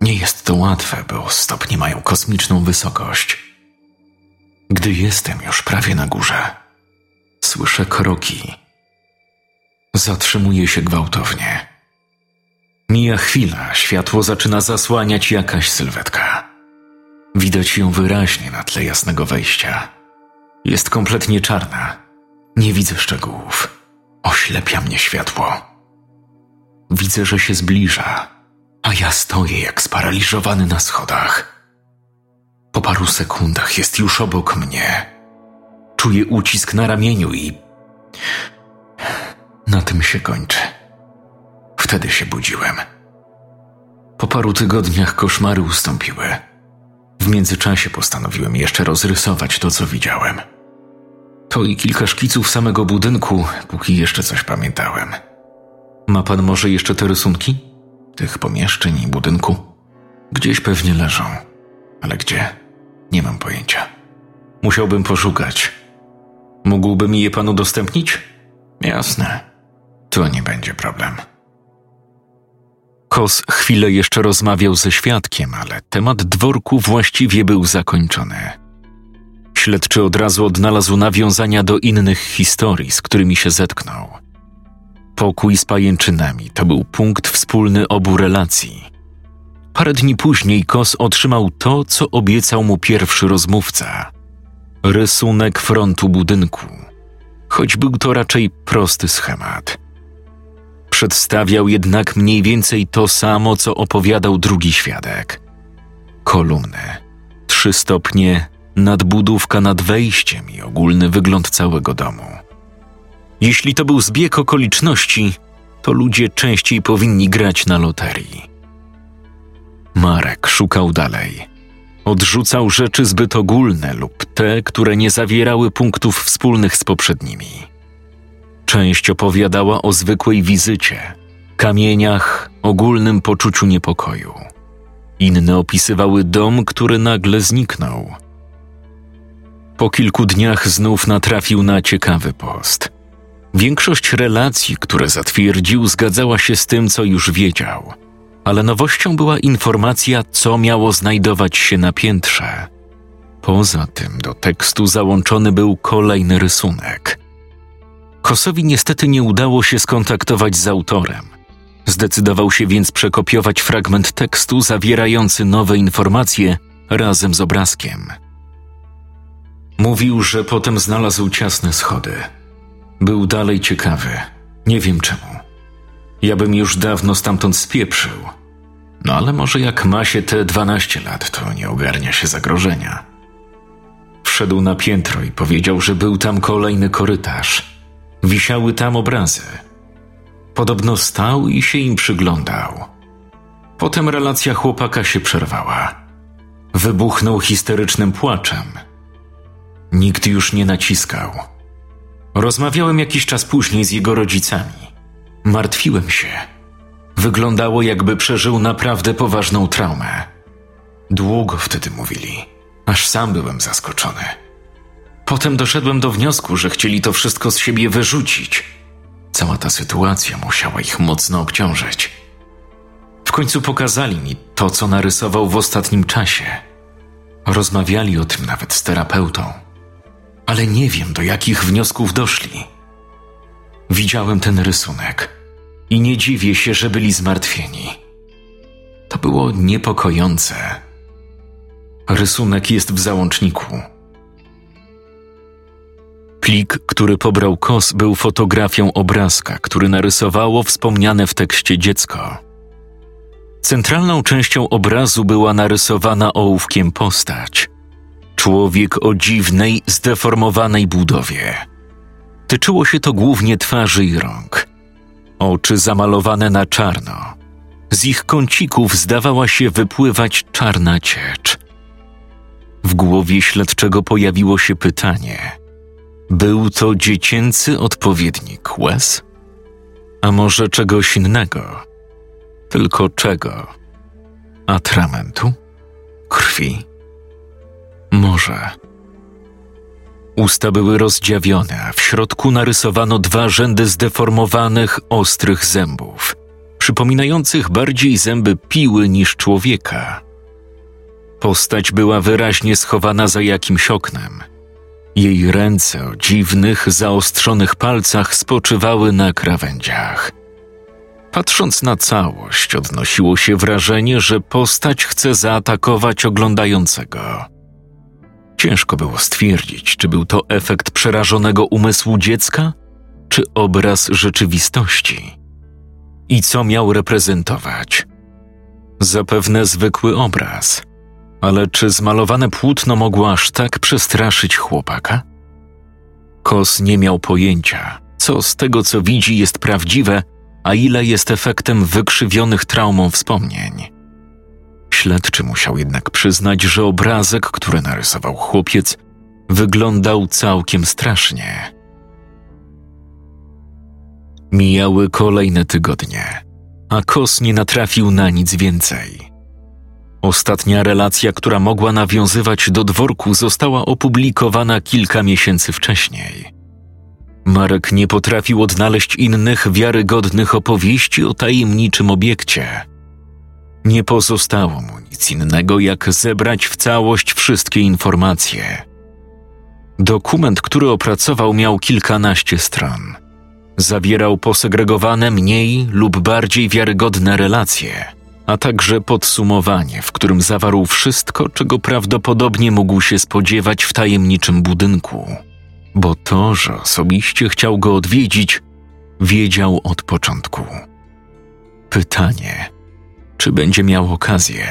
Nie jest to łatwe, bo stopnie mają kosmiczną wysokość. Gdy jestem już prawie na górze, słyszę kroki. Zatrzymuję się gwałtownie. Mija chwila, światło zaczyna zasłaniać jakaś sylwetka. Widać ją wyraźnie na tle jasnego wejścia. Jest kompletnie czarna. Nie widzę szczegółów. Oślepia mnie światło. Widzę, że się zbliża, a ja stoję jak sparaliżowany na schodach. Po paru sekundach jest już obok mnie. Czuję ucisk na ramieniu i. Na tym się kończy. Wtedy się budziłem. Po paru tygodniach koszmary ustąpiły. W międzyczasie postanowiłem jeszcze rozrysować to, co widziałem. To i kilka szkiców samego budynku, póki jeszcze coś pamiętałem. Ma pan może jeszcze te rysunki? Tych pomieszczeń i budynku? Gdzieś pewnie leżą, ale gdzie? Nie mam pojęcia. Musiałbym poszukać. Mógłby mi je pan udostępnić? Jasne. To nie będzie problem. Kos chwilę jeszcze rozmawiał ze świadkiem, ale temat dworku właściwie był zakończony. Śledczy od razu odnalazł nawiązania do innych historii, z którymi się zetknął. Pokój z pajęczynami to był punkt wspólny obu relacji. Parę dni później Kos otrzymał to, co obiecał mu pierwszy rozmówca rysunek frontu budynku, choć był to raczej prosty schemat. Przedstawiał jednak mniej więcej to samo, co opowiadał drugi świadek. Kolumny, trzy stopnie, nadbudówka nad wejściem i ogólny wygląd całego domu. Jeśli to był zbieg okoliczności, to ludzie częściej powinni grać na loterii. Marek szukał dalej. Odrzucał rzeczy zbyt ogólne lub te, które nie zawierały punktów wspólnych z poprzednimi. Część opowiadała o zwykłej wizycie, kamieniach, ogólnym poczuciu niepokoju. Inne opisywały dom, który nagle zniknął. Po kilku dniach znów natrafił na ciekawy post. Większość relacji, które zatwierdził, zgadzała się z tym, co już wiedział, ale nowością była informacja, co miało znajdować się na piętrze. Poza tym do tekstu załączony był kolejny rysunek. Kosowi niestety nie udało się skontaktować z autorem. Zdecydował się więc przekopiować fragment tekstu zawierający nowe informacje razem z obrazkiem. Mówił, że potem znalazł ciasne schody. Był dalej ciekawy. Nie wiem czemu. Ja bym już dawno stamtąd spieprzył. No ale może jak ma się te 12 lat, to nie ogarnia się zagrożenia. Wszedł na piętro i powiedział, że był tam kolejny korytarz. Wisiały tam obrazy. Podobno stał i się im przyglądał. Potem relacja chłopaka się przerwała. Wybuchnął histerycznym płaczem. Nikt już nie naciskał. Rozmawiałem jakiś czas później z jego rodzicami. Martwiłem się. Wyglądało, jakby przeżył naprawdę poważną traumę. Długo wtedy mówili, aż sam byłem zaskoczony. Potem doszedłem do wniosku, że chcieli to wszystko z siebie wyrzucić. Cała ta sytuacja musiała ich mocno obciążyć. W końcu pokazali mi to, co narysował w ostatnim czasie. Rozmawiali o tym nawet z terapeutą, ale nie wiem, do jakich wniosków doszli. Widziałem ten rysunek i nie dziwię się, że byli zmartwieni. To było niepokojące. Rysunek jest w załączniku. Plik, który pobrał Kos, był fotografią obrazka, który narysowało wspomniane w tekście dziecko. Centralną częścią obrazu była narysowana ołówkiem postać. Człowiek o dziwnej, zdeformowanej budowie. Tyczyło się to głównie twarzy i rąk. Oczy zamalowane na czarno. Z ich kącików zdawała się wypływać czarna ciecz. W głowie śledczego pojawiło się pytanie – był to dziecięcy odpowiednik łez? A może czegoś innego? Tylko czego? Atramentu? Krwi? Może. Usta były rozdziawione, a w środku narysowano dwa rzędy zdeformowanych, ostrych zębów, przypominających bardziej zęby piły niż człowieka. Postać była wyraźnie schowana za jakimś oknem – jej ręce o dziwnych, zaostrzonych palcach spoczywały na krawędziach. Patrząc na całość, odnosiło się wrażenie, że postać chce zaatakować oglądającego. Ciężko było stwierdzić, czy był to efekt przerażonego umysłu dziecka, czy obraz rzeczywistości. I co miał reprezentować? Zapewne zwykły obraz – ale czy zmalowane płótno mogło aż tak przestraszyć chłopaka? Kos nie miał pojęcia, co z tego, co widzi, jest prawdziwe, a ile jest efektem wykrzywionych traumą wspomnień. Śledczy musiał jednak przyznać, że obrazek, który narysował chłopiec, wyglądał całkiem strasznie. Mijały kolejne tygodnie, a Kos nie natrafił na nic więcej. Ostatnia relacja, która mogła nawiązywać do dworku, została opublikowana kilka miesięcy wcześniej. Marek nie potrafił odnaleźć innych wiarygodnych opowieści o tajemniczym obiekcie. Nie pozostało mu nic innego, jak zebrać w całość wszystkie informacje. Dokument, który opracował, miał kilkanaście stron. Zawierał posegregowane mniej lub bardziej wiarygodne relacje – a także podsumowanie, w którym zawarł wszystko, czego prawdopodobnie mógł się spodziewać w tajemniczym budynku, bo to, że osobiście chciał go odwiedzić, wiedział od początku. Pytanie, czy będzie miał okazję?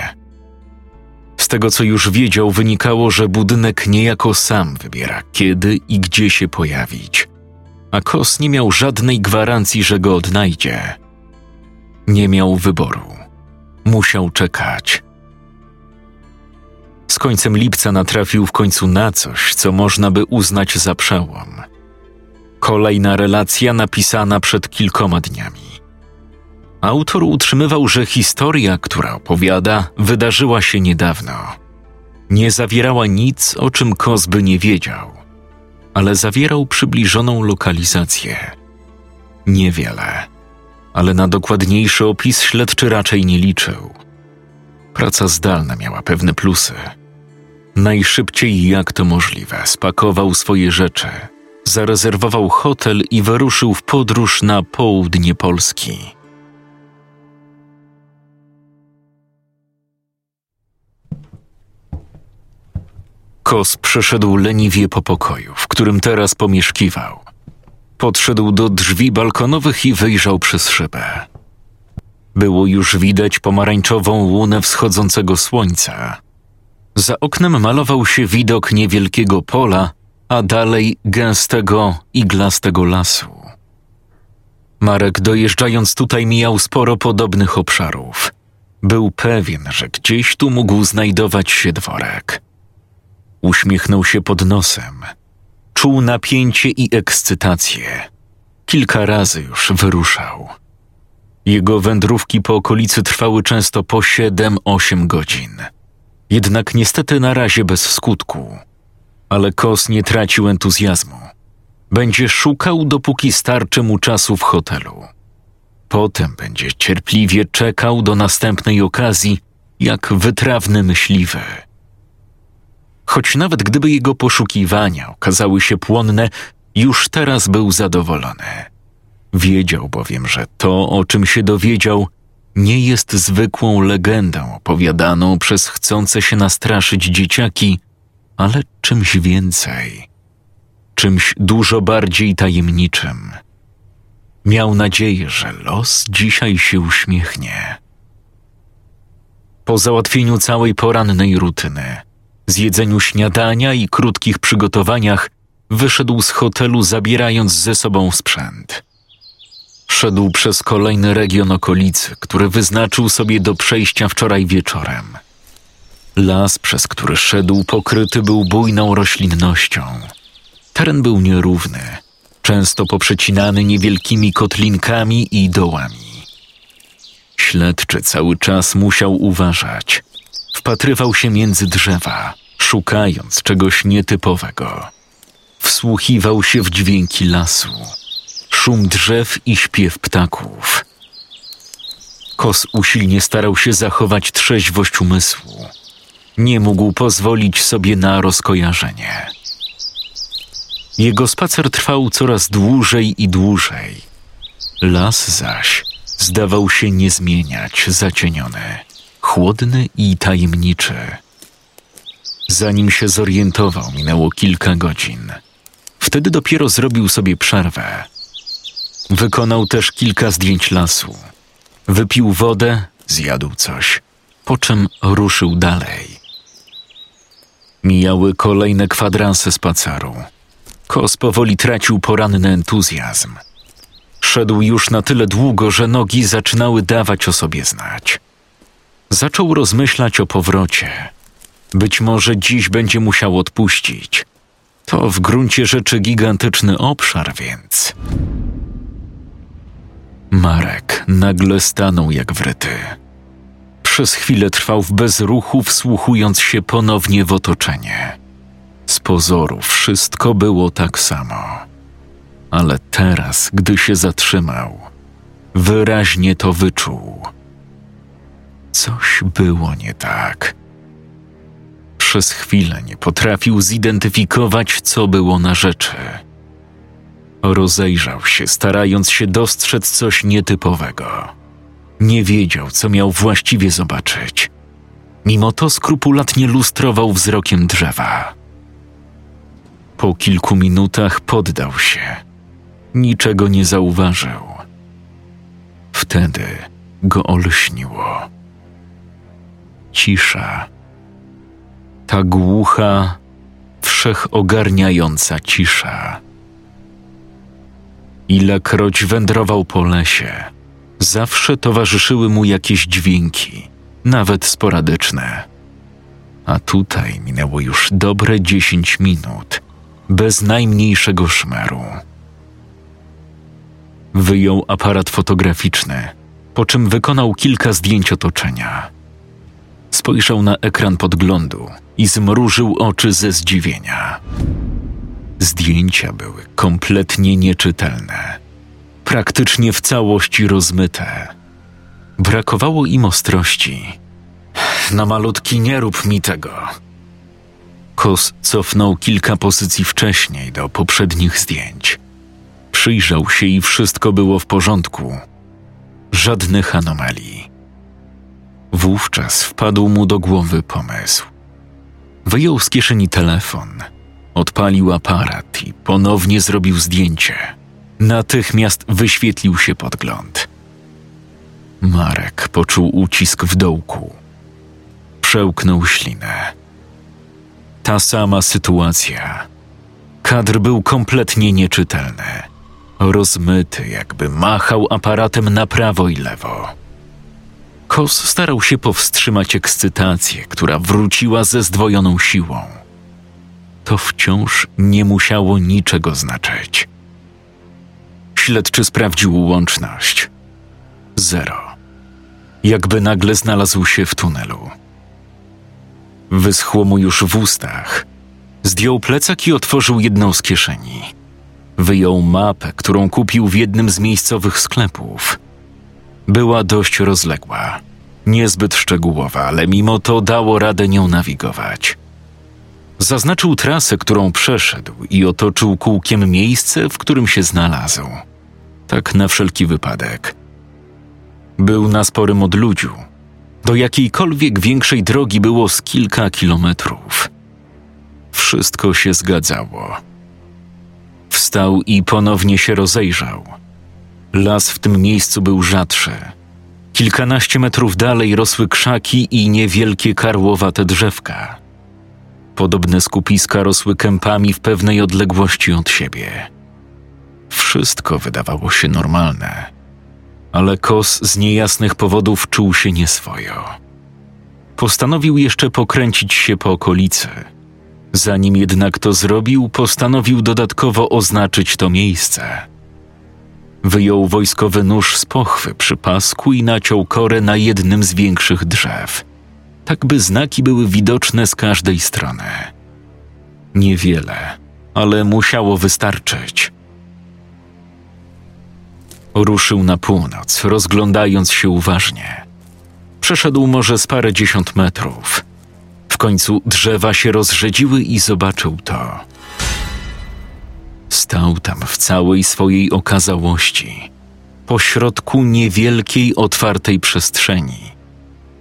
Z tego, co już wiedział, wynikało, że budynek niejako sam wybiera, kiedy i gdzie się pojawić, a Kos nie miał żadnej gwarancji, że go odnajdzie. Nie miał wyboru musiał czekać. Z końcem lipca natrafił w końcu na coś, co można by uznać za przełom. Kolejna relacja napisana przed kilkoma dniami. Autor utrzymywał, że historia, która opowiada, wydarzyła się niedawno. Nie zawierała nic, o czym Kozby nie wiedział, ale zawierał przybliżoną lokalizację. Niewiele, ale na dokładniejszy opis śledczy raczej nie liczył. Praca zdalna miała pewne plusy. Najszybciej jak to możliwe spakował swoje rzeczy, zarezerwował hotel i wyruszył w podróż na południe Polski. Kos przeszedł leniwie po pokoju, w którym teraz pomieszkiwał. Podszedł do drzwi balkonowych i wyjrzał przez szybę. Było już widać pomarańczową łunę wschodzącego słońca. Za oknem malował się widok niewielkiego pola, a dalej gęstego, iglastego lasu. Marek dojeżdżając tutaj mijał sporo podobnych obszarów. Był pewien, że gdzieś tu mógł znajdować się dworek. Uśmiechnął się pod nosem. Czuł napięcie i ekscytację. Kilka razy już wyruszał. Jego wędrówki po okolicy trwały często po 7-8 godzin. Jednak niestety na razie bez skutku. Ale Kos nie tracił entuzjazmu. Będzie szukał, dopóki starczy mu czasu w hotelu. Potem będzie cierpliwie czekał do następnej okazji, jak wytrawny myśliwy. Choć nawet gdyby jego poszukiwania okazały się płonne, już teraz był zadowolony. Wiedział bowiem, że to, o czym się dowiedział, nie jest zwykłą legendą opowiadaną przez chcące się nastraszyć dzieciaki, ale czymś więcej, czymś dużo bardziej tajemniczym. Miał nadzieję, że los dzisiaj się uśmiechnie. Po załatwieniu całej porannej rutyny, zjedzeniu śniadania i krótkich przygotowaniach, wyszedł z hotelu, zabierając ze sobą sprzęt. Szedł przez kolejny region okolicy, który wyznaczył sobie do przejścia wczoraj wieczorem. Las, przez który szedł, pokryty był bujną roślinnością. Teren był nierówny, często poprzecinany niewielkimi kotlinkami i dołami. Śledczy cały czas musiał uważać. Wpatrywał się między drzewa, szukając czegoś nietypowego. Wsłuchiwał się w dźwięki lasu szum drzew i śpiew ptaków. Kos usilnie starał się zachować trzeźwość umysłu. Nie mógł pozwolić sobie na rozkojarzenie. Jego spacer trwał coraz dłużej i dłużej. Las zaś zdawał się nie zmieniać, zacieniony, chłodny i tajemniczy. Zanim się zorientował, minęło kilka godzin. Wtedy dopiero zrobił sobie przerwę Wykonał też kilka zdjęć lasu. Wypił wodę, zjadł coś, po czym ruszył dalej. Mijały kolejne kwadranse spaceru. Kos powoli tracił poranny entuzjazm. Szedł już na tyle długo, że nogi zaczynały dawać o sobie znać. Zaczął rozmyślać o powrocie. Być może dziś będzie musiał odpuścić. To w gruncie rzeczy gigantyczny obszar, więc. Marek nagle stanął jak wryty. Przez chwilę trwał w bezruchu, wsłuchując się ponownie w otoczenie. Z pozoru wszystko było tak samo. Ale teraz, gdy się zatrzymał, wyraźnie to wyczuł. Coś było nie tak. Przez chwilę nie potrafił zidentyfikować, co było na rzeczy. Rozejrzał się, starając się dostrzec coś nietypowego. Nie wiedział, co miał właściwie zobaczyć. Mimo to skrupulatnie lustrował wzrokiem drzewa. Po kilku minutach poddał się. Niczego nie zauważył. Wtedy go olśniło. Cisza. Ta głucha, wszechogarniająca cisza Ilekroć wędrował po lesie, zawsze towarzyszyły mu jakieś dźwięki, nawet sporadyczne. A tutaj minęło już dobre dziesięć minut, bez najmniejszego szmeru. Wyjął aparat fotograficzny, po czym wykonał kilka zdjęć otoczenia. Spojrzał na ekran podglądu i zmrużył oczy ze zdziwienia. Zdjęcia były kompletnie nieczytelne, praktycznie w całości rozmyte. Brakowało im ostrości. Na malutki nie rób mi tego. Kos cofnął kilka pozycji wcześniej do poprzednich zdjęć. Przyjrzał się i wszystko było w porządku. Żadnych anomalii. Wówczas wpadł mu do głowy pomysł. Wyjął z kieszeni telefon, odpalił aparat i ponownie zrobił zdjęcie. Natychmiast wyświetlił się podgląd. Marek poczuł ucisk w dołku. Przełknął ślinę. Ta sama sytuacja. Kadr był kompletnie nieczytelny. Rozmyty, jakby machał aparatem na prawo i lewo. Kos starał się powstrzymać ekscytację, która wróciła ze zdwojoną siłą. To wciąż nie musiało niczego znaczyć. Śledczy sprawdził łączność. Zero. Jakby nagle znalazł się w tunelu. Wyschło mu już w ustach. Zdjął plecak i otworzył jedną z kieszeni. Wyjął mapę, którą kupił w jednym z miejscowych sklepów. Była dość rozległa, niezbyt szczegółowa, ale mimo to dało radę nią nawigować. Zaznaczył trasę, którą przeszedł i otoczył kółkiem miejsce, w którym się znalazł. Tak na wszelki wypadek. Był na sporym odludziu. Do jakiejkolwiek większej drogi było z kilka kilometrów. Wszystko się zgadzało. Wstał i ponownie się rozejrzał. Las w tym miejscu był rzadszy. Kilkanaście metrów dalej rosły krzaki i niewielkie karłowate drzewka. Podobne skupiska rosły kępami w pewnej odległości od siebie. Wszystko wydawało się normalne, ale Kos z niejasnych powodów czuł się nieswojo. Postanowił jeszcze pokręcić się po okolicy. Zanim jednak to zrobił, postanowił dodatkowo oznaczyć to miejsce. Wyjął wojskowy nóż z pochwy przy pasku i naciął korę na jednym z większych drzew, tak by znaki były widoczne z każdej strony. Niewiele, ale musiało wystarczyć. Ruszył na północ, rozglądając się uważnie. Przeszedł może z parę dziesiąt metrów. W końcu drzewa się rozrzedziły i zobaczył to. Stał tam w całej swojej okazałości, pośrodku niewielkiej, otwartej przestrzeni,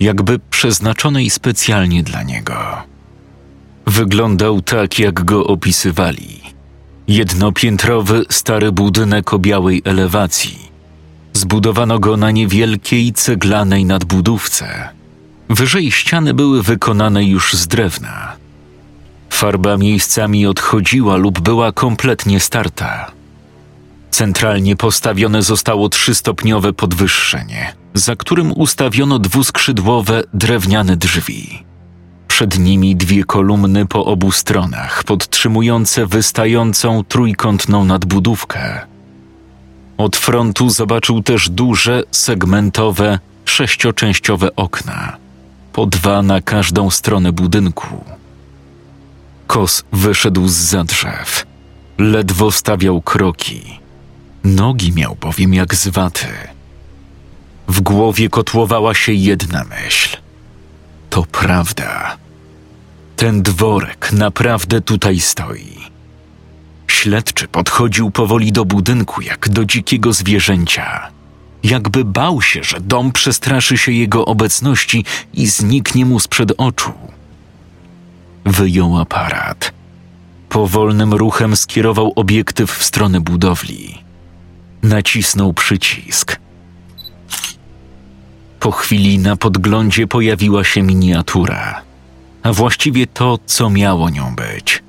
jakby przeznaczonej specjalnie dla niego. Wyglądał tak, jak go opisywali. Jednopiętrowy, stary budynek o białej elewacji. Zbudowano go na niewielkiej, ceglanej nadbudówce. Wyżej ściany były wykonane już z drewna. Farba miejscami odchodziła lub była kompletnie starta. Centralnie postawione zostało trzystopniowe podwyższenie, za którym ustawiono dwuskrzydłowe drewniane drzwi. Przed nimi dwie kolumny po obu stronach, podtrzymujące wystającą trójkątną nadbudówkę. Od frontu zobaczył też duże, segmentowe, sześcioczęściowe okna, po dwa na każdą stronę budynku. Kos wyszedł z za drzew. Ledwo stawiał kroki. Nogi miał bowiem jak zwaty. W głowie kotłowała się jedna myśl. To prawda. Ten dworek naprawdę tutaj stoi. Śledczy podchodził powoli do budynku jak do dzikiego zwierzęcia. Jakby bał się, że dom przestraszy się jego obecności i zniknie mu sprzed oczu. Wyjął aparat. Powolnym ruchem skierował obiektyw w stronę budowli. Nacisnął przycisk. Po chwili na podglądzie pojawiła się miniatura, a właściwie to, co miało nią być.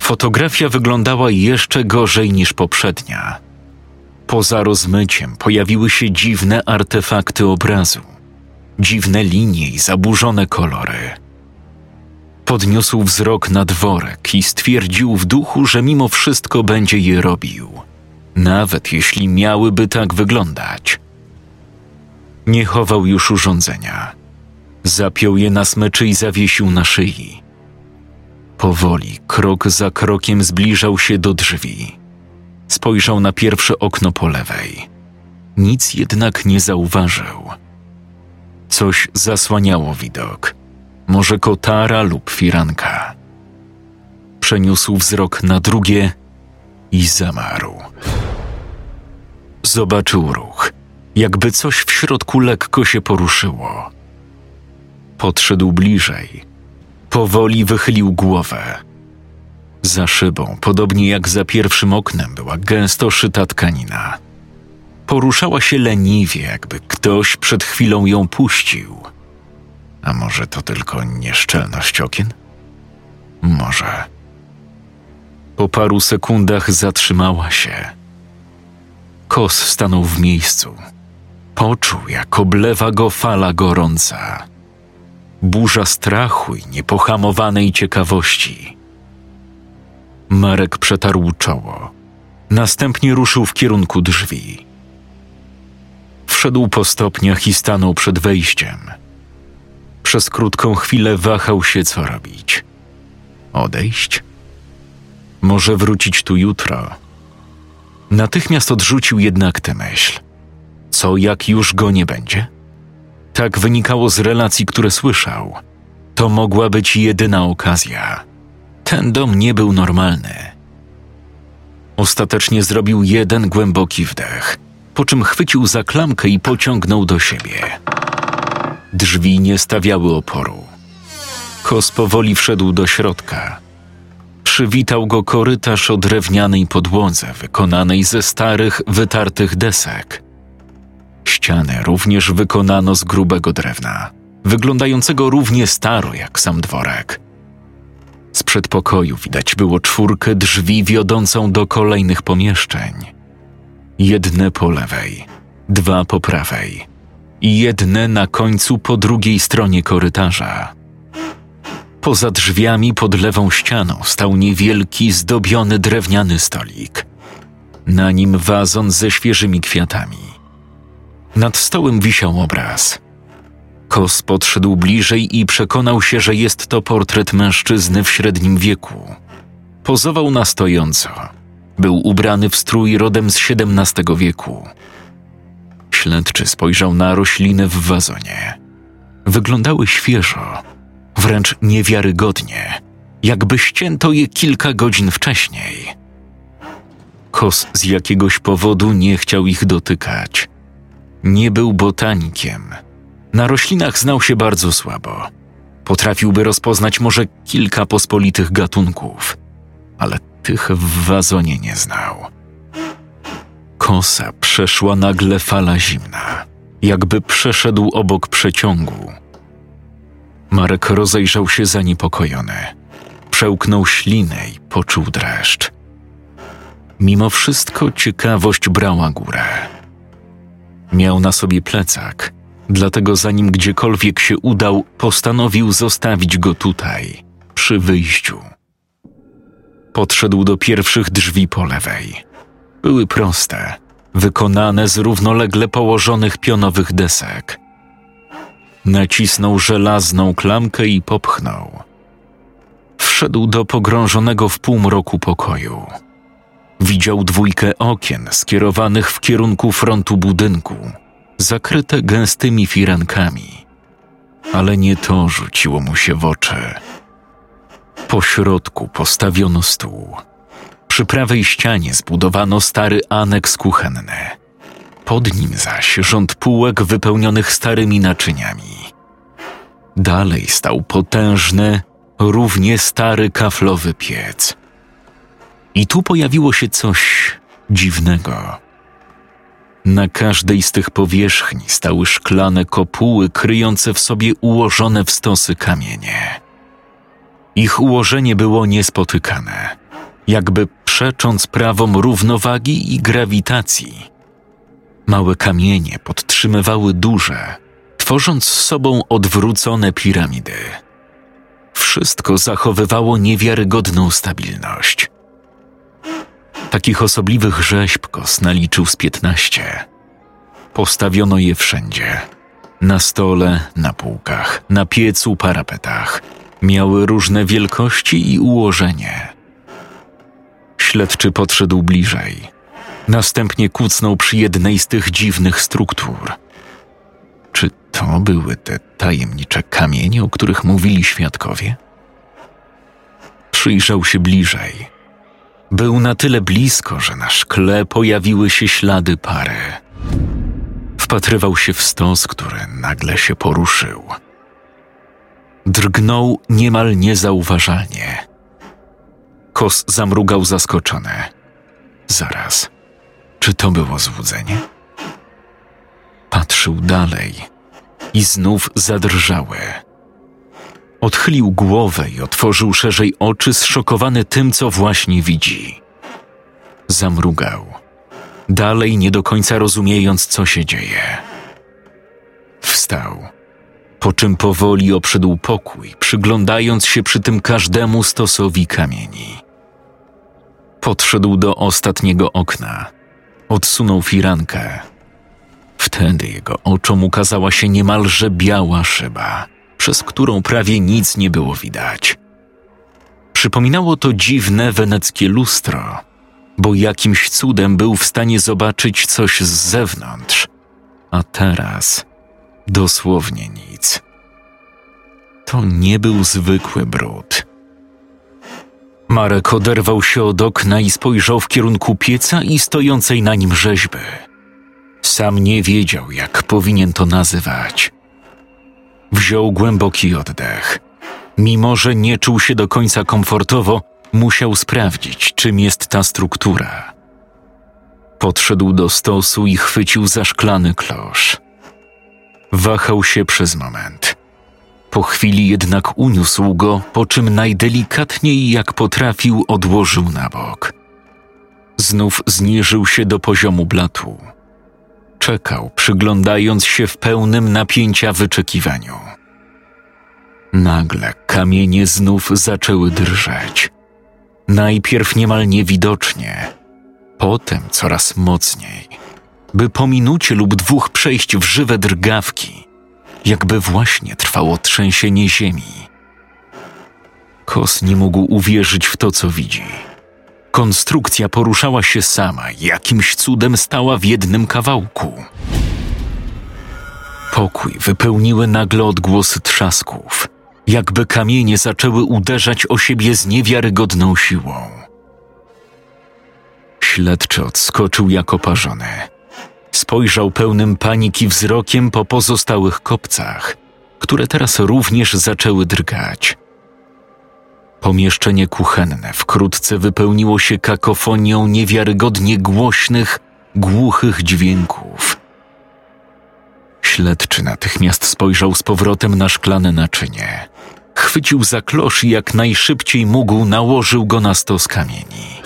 Fotografia wyglądała jeszcze gorzej niż poprzednia. Poza rozmyciem pojawiły się dziwne artefakty obrazu, dziwne linie i zaburzone kolory. Podniósł wzrok na dworek i stwierdził w duchu, że mimo wszystko będzie je robił, nawet jeśli miałyby tak wyglądać. Nie chował już urządzenia. Zapiął je na smyczy i zawiesił na szyi. Powoli, krok za krokiem zbliżał się do drzwi. Spojrzał na pierwsze okno po lewej. Nic jednak nie zauważył. Coś zasłaniało widok. Może kotara lub firanka. Przeniósł wzrok na drugie i zamarł. Zobaczył ruch, jakby coś w środku lekko się poruszyło. Podszedł bliżej. Powoli wychylił głowę. Za szybą, podobnie jak za pierwszym oknem, była gęsto szyta tkanina. Poruszała się leniwie, jakby ktoś przed chwilą ją puścił. A może to tylko nieszczelność okien? Może. Po paru sekundach zatrzymała się. Kos stanął w miejscu. Poczuł, jak oblewa go fala gorąca. Burza strachu i niepohamowanej ciekawości. Marek przetarł czoło. Następnie ruszył w kierunku drzwi. Wszedł po stopniach i stanął przed wejściem. Przez krótką chwilę wahał się, co robić. Odejść? Może wrócić tu jutro. Natychmiast odrzucił jednak tę myśl. Co jak już go nie będzie? Tak wynikało z relacji, które słyszał. To mogła być jedyna okazja. Ten dom nie był normalny. Ostatecznie zrobił jeden głęboki wdech, po czym chwycił za klamkę i pociągnął do siebie. Drzwi nie stawiały oporu. Kos powoli wszedł do środka. Przywitał go korytarz o drewnianej podłodze wykonanej ze starych, wytartych desek. Ściany również wykonano z grubego drewna, wyglądającego równie staro jak sam dworek. Z przedpokoju widać było czwórkę drzwi wiodącą do kolejnych pomieszczeń. Jedne po lewej, dwa po prawej i jedne na końcu po drugiej stronie korytarza. Poza drzwiami pod lewą ścianą stał niewielki, zdobiony drewniany stolik. Na nim wazon ze świeżymi kwiatami. Nad stołem wisiał obraz. Kos podszedł bliżej i przekonał się, że jest to portret mężczyzny w średnim wieku. Pozował na stojąco. Był ubrany w strój rodem z XVII wieku. Śledczy spojrzał na rośliny w wazonie. Wyglądały świeżo, wręcz niewiarygodnie, jakby ścięto je kilka godzin wcześniej. Kos z jakiegoś powodu nie chciał ich dotykać. Nie był botanikiem. Na roślinach znał się bardzo słabo. Potrafiłby rozpoznać może kilka pospolitych gatunków, ale tych w wazonie nie znał. Kosa przeszła nagle fala zimna, jakby przeszedł obok przeciągu. Marek rozejrzał się zaniepokojony. Przełknął ślinę i poczuł dreszcz. Mimo wszystko ciekawość brała górę. Miał na sobie plecak, dlatego zanim gdziekolwiek się udał, postanowił zostawić go tutaj, przy wyjściu. Podszedł do pierwszych drzwi po lewej. Były proste, wykonane z równolegle położonych pionowych desek. Nacisnął żelazną klamkę i popchnął. Wszedł do pogrążonego w półmroku pokoju. Widział dwójkę okien skierowanych w kierunku frontu budynku, zakryte gęstymi firankami. Ale nie to rzuciło mu się w oczy. Po środku postawiono stół. Przy prawej ścianie zbudowano stary aneks kuchenny. Pod nim zaś rząd półek wypełnionych starymi naczyniami. Dalej stał potężny, równie stary kaflowy piec. I tu pojawiło się coś dziwnego. Na każdej z tych powierzchni stały szklane kopuły kryjące w sobie ułożone w stosy kamienie. Ich ułożenie było niespotykane, jakby przecząc prawom równowagi i grawitacji. Małe kamienie podtrzymywały duże, tworząc z sobą odwrócone piramidy. Wszystko zachowywało niewiarygodną stabilność. Takich osobliwych rzeźb Kos naliczył z piętnaście. Postawiono je wszędzie. Na stole, na półkach, na piecu, parapetach. Miały różne wielkości i ułożenie. Śledczy podszedł bliżej. Następnie kucnął przy jednej z tych dziwnych struktur. Czy to były te tajemnicze kamienie, o których mówili świadkowie? Przyjrzał się bliżej. Był na tyle blisko, że na szkle pojawiły się ślady pary. Wpatrywał się w stos, który nagle się poruszył. Drgnął niemal niezauważalnie. Kos zamrugał zaskoczony. Zaraz, czy to było złudzenie? Patrzył dalej i znów zadrżały. Odchylił głowę i otworzył szerzej oczy, zszokowany tym, co właśnie widzi. Zamrugał, dalej nie do końca rozumiejąc, co się dzieje. Wstał, po czym powoli obszedł pokój, przyglądając się przy tym każdemu stosowi kamieni. Podszedł do ostatniego okna, odsunął firankę. Wtedy jego oczom ukazała się niemalże biała szyba – przez którą prawie nic nie było widać. Przypominało to dziwne weneckie lustro, bo jakimś cudem był w stanie zobaczyć coś z zewnątrz, a teraz dosłownie nic. To nie był zwykły brud. Marek oderwał się od okna i spojrzał w kierunku pieca i stojącej na nim rzeźby. Sam nie wiedział, jak powinien to nazywać. Wziął głęboki oddech. Mimo, że nie czuł się do końca komfortowo, musiał sprawdzić, czym jest ta struktura. Podszedł do stosu i chwycił za szklany klosz. Wahał się przez moment. Po chwili jednak uniósł go, po czym najdelikatniej jak potrafił odłożył na bok. Znów zniżył się do poziomu blatu czekał, przyglądając się w pełnym napięcia wyczekiwaniu. Nagle kamienie znów zaczęły drżeć. Najpierw niemal niewidocznie, potem coraz mocniej, by po minucie lub dwóch przejść w żywe drgawki, jakby właśnie trwało trzęsienie ziemi. Kos nie mógł uwierzyć w to, co widzi. Konstrukcja poruszała się sama, jakimś cudem stała w jednym kawałku. Pokój wypełniły nagle odgłosy trzasków, jakby kamienie zaczęły uderzać o siebie z niewiarygodną siłą. Śledczy odskoczył jak oparzony. Spojrzał pełnym paniki wzrokiem po pozostałych kopcach, które teraz również zaczęły drgać. Pomieszczenie kuchenne wkrótce wypełniło się kakofonią niewiarygodnie głośnych, głuchych dźwięków. Śledczy natychmiast spojrzał z powrotem na szklane naczynie. Chwycił za klosz i jak najszybciej mógł nałożył go na stos kamieni.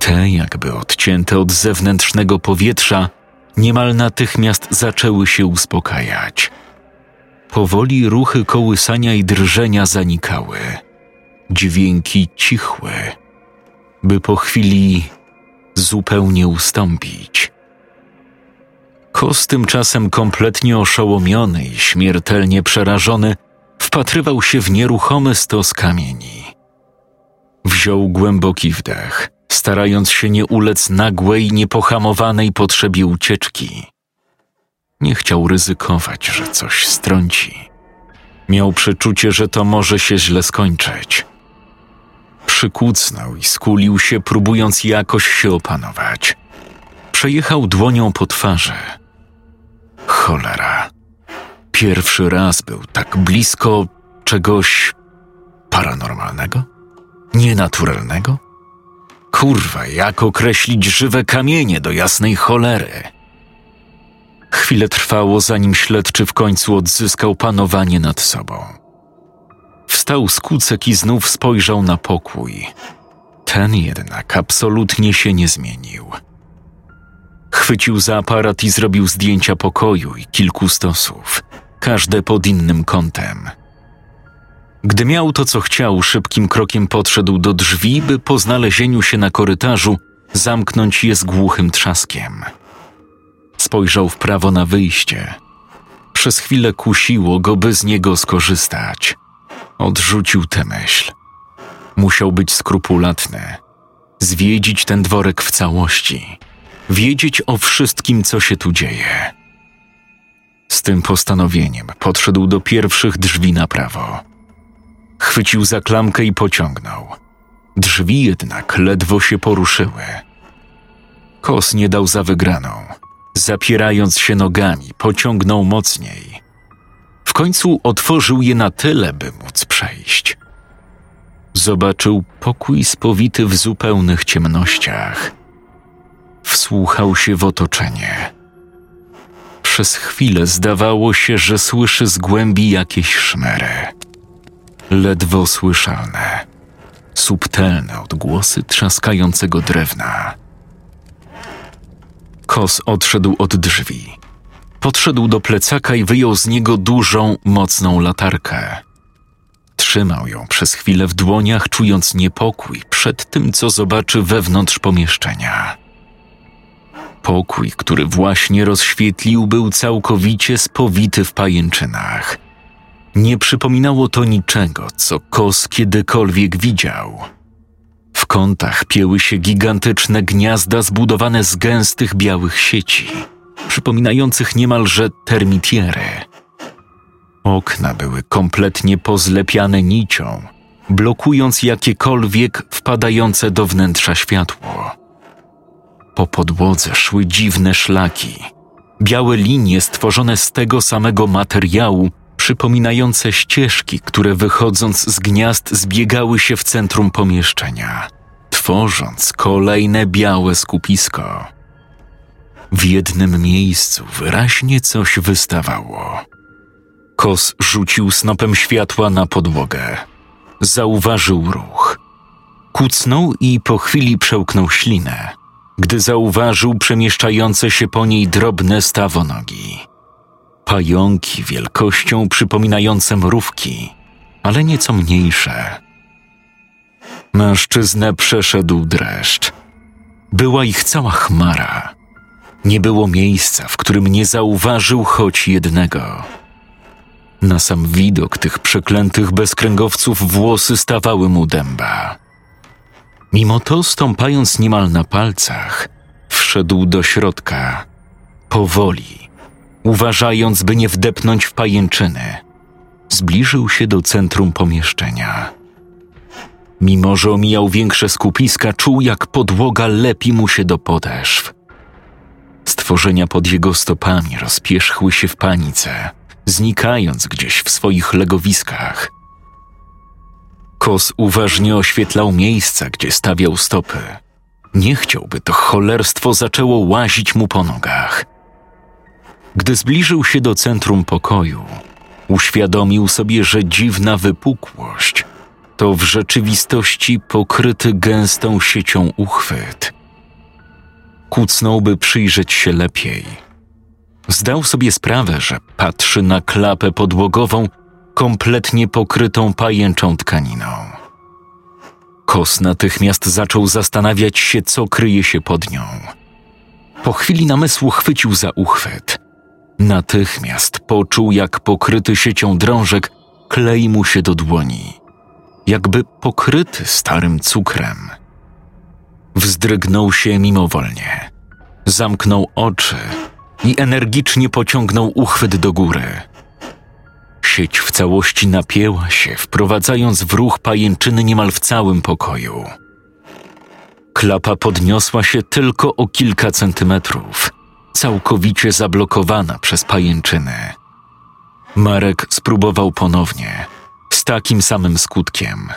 Te, jakby odcięte od zewnętrznego powietrza, niemal natychmiast zaczęły się uspokajać. Powoli ruchy kołysania i drżenia zanikały dźwięki cichłe, by po chwili zupełnie ustąpić. Kos tymczasem kompletnie oszołomiony i śmiertelnie przerażony wpatrywał się w nieruchomy stos kamieni. Wziął głęboki wdech, starając się nie ulec nagłej, niepohamowanej potrzebie ucieczki. Nie chciał ryzykować, że coś strąci. Miał przeczucie, że to może się źle skończyć przykucnął i skulił się, próbując jakoś się opanować. Przejechał dłonią po twarzy. Cholera. Pierwszy raz był tak blisko czegoś paranormalnego? Nienaturalnego? Kurwa, jak określić żywe kamienie do jasnej cholery? Chwilę trwało, zanim śledczy w końcu odzyskał panowanie nad sobą. Wstał z kucek i znów spojrzał na pokój. Ten jednak absolutnie się nie zmienił. Chwycił za aparat i zrobił zdjęcia pokoju i kilku stosów, każde pod innym kątem. Gdy miał to, co chciał, szybkim krokiem podszedł do drzwi, by po znalezieniu się na korytarzu zamknąć je z głuchym trzaskiem. Spojrzał w prawo na wyjście. Przez chwilę kusiło go, by z niego skorzystać. Odrzucił tę myśl. Musiał być skrupulatny, zwiedzić ten dworek w całości, wiedzieć o wszystkim, co się tu dzieje. Z tym postanowieniem podszedł do pierwszych drzwi na prawo. Chwycił za klamkę i pociągnął. Drzwi jednak ledwo się poruszyły. Kos nie dał za wygraną. Zapierając się nogami, pociągnął mocniej. W końcu otworzył je na tyle, by móc przejść. Zobaczył pokój spowity w zupełnych ciemnościach. Wsłuchał się w otoczenie. Przez chwilę zdawało się, że słyszy z głębi jakieś szmery. Ledwo słyszalne, subtelne odgłosy trzaskającego drewna. Kos odszedł od drzwi. Podszedł do plecaka i wyjął z niego dużą, mocną latarkę. Trzymał ją przez chwilę w dłoniach, czując niepokój przed tym, co zobaczy wewnątrz pomieszczenia. Pokój, który właśnie rozświetlił, był całkowicie spowity w pajęczynach. Nie przypominało to niczego, co Kos kiedykolwiek widział. W kątach pieły się gigantyczne gniazda zbudowane z gęstych białych sieci, przypominających niemalże termitiery. Okna były kompletnie pozlepiane nicią, blokując jakiekolwiek wpadające do wnętrza światło. Po podłodze szły dziwne szlaki, białe linie stworzone z tego samego materiału, przypominające ścieżki, które wychodząc z gniazd zbiegały się w centrum pomieszczenia, tworząc kolejne białe skupisko. W jednym miejscu wyraźnie coś wystawało. Kos rzucił snopem światła na podłogę. Zauważył ruch. Kucnął i po chwili przełknął ślinę, gdy zauważył przemieszczające się po niej drobne stawonogi pająki wielkością przypominające mrówki, ale nieco mniejsze. Mężczyznę przeszedł dreszcz. Była ich cała chmara. Nie było miejsca, w którym nie zauważył choć jednego. Na sam widok tych przeklętych bezkręgowców włosy stawały mu dęba. Mimo to, stąpając niemal na palcach, wszedł do środka, powoli, uważając, by nie wdepnąć w pajęczyny. Zbliżył się do centrum pomieszczenia. Mimo, że omijał większe skupiska, czuł, jak podłoga lepi mu się do podeszw. Stworzenia pod jego stopami rozpierzchły się w panice, znikając gdzieś w swoich legowiskach. Kos uważnie oświetlał miejsca, gdzie stawiał stopy. Nie chciałby to cholerstwo zaczęło łazić mu po nogach. Gdy zbliżył się do centrum pokoju, uświadomił sobie, że dziwna wypukłość to w rzeczywistości pokryty gęstą siecią uchwyt. Kucnął, by przyjrzeć się lepiej. Zdał sobie sprawę, że patrzy na klapę podłogową kompletnie pokrytą pajęczą tkaniną. Kos natychmiast zaczął zastanawiać się, co kryje się pod nią. Po chwili namysłu chwycił za uchwyt – Natychmiast poczuł, jak pokryty siecią drążek klei mu się do dłoni, jakby pokryty starym cukrem. Wzdrygnął się mimowolnie, zamknął oczy i energicznie pociągnął uchwyt do góry. Sieć w całości napięła się, wprowadzając w ruch pajęczyny niemal w całym pokoju. Klapa podniosła się tylko o kilka centymetrów – całkowicie zablokowana przez pajęczyny. Marek spróbował ponownie, z takim samym skutkiem.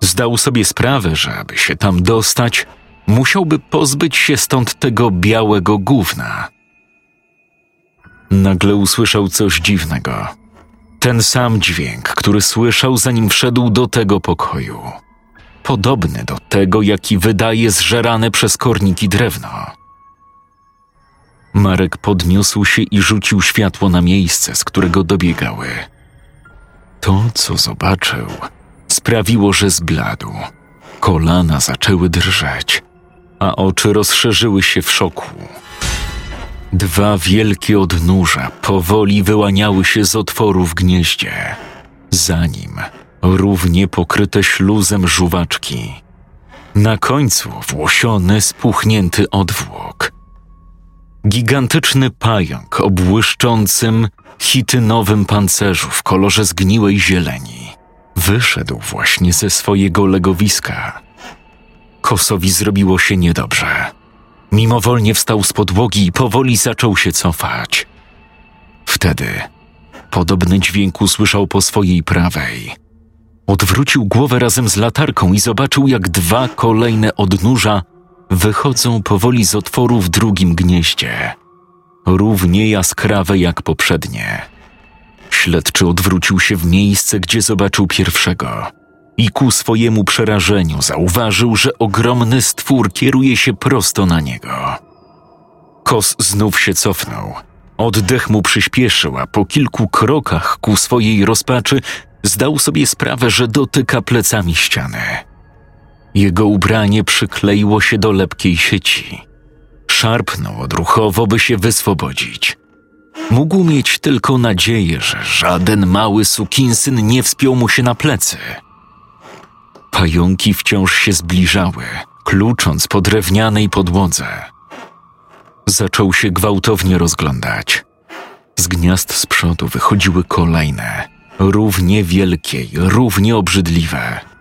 Zdał sobie sprawę, że aby się tam dostać, musiałby pozbyć się stąd tego białego gówna. Nagle usłyszał coś dziwnego. Ten sam dźwięk, który słyszał, zanim wszedł do tego pokoju. Podobny do tego, jaki wydaje zżerane przez korniki drewno. Marek podniósł się i rzucił światło na miejsce, z którego dobiegały. To, co zobaczył, sprawiło, że zbladł. Kolana zaczęły drżeć, a oczy rozszerzyły się w szoku. Dwa wielkie odnóża powoli wyłaniały się z otworu w gnieździe. Za nim równie pokryte śluzem żuwaczki. Na końcu włosiony, spuchnięty odwłok. Gigantyczny pająk o błyszczącym, chitynowym pancerzu w kolorze zgniłej zieleni wyszedł właśnie ze swojego legowiska. Kosowi zrobiło się niedobrze. Mimowolnie wstał z podłogi i powoli zaczął się cofać. Wtedy podobny dźwięk usłyszał po swojej prawej. Odwrócił głowę razem z latarką i zobaczył, jak dwa kolejne odnóża wychodzą powoli z otworu w drugim gnieździe, równie jaskrawe jak poprzednie. Śledczy odwrócił się w miejsce, gdzie zobaczył pierwszego i ku swojemu przerażeniu zauważył, że ogromny stwór kieruje się prosto na niego. Kos znów się cofnął. Oddech mu przyspieszył, a po kilku krokach ku swojej rozpaczy zdał sobie sprawę, że dotyka plecami ściany. Jego ubranie przykleiło się do lepkiej sieci. Szarpnął odruchowo, by się wyswobodzić. Mógł mieć tylko nadzieję, że żaden mały sukinsyn nie wspiął mu się na plecy. Pająki wciąż się zbliżały, klucząc po drewnianej podłodze. Zaczął się gwałtownie rozglądać. Z gniazd z przodu wychodziły kolejne, równie wielkie i równie obrzydliwe.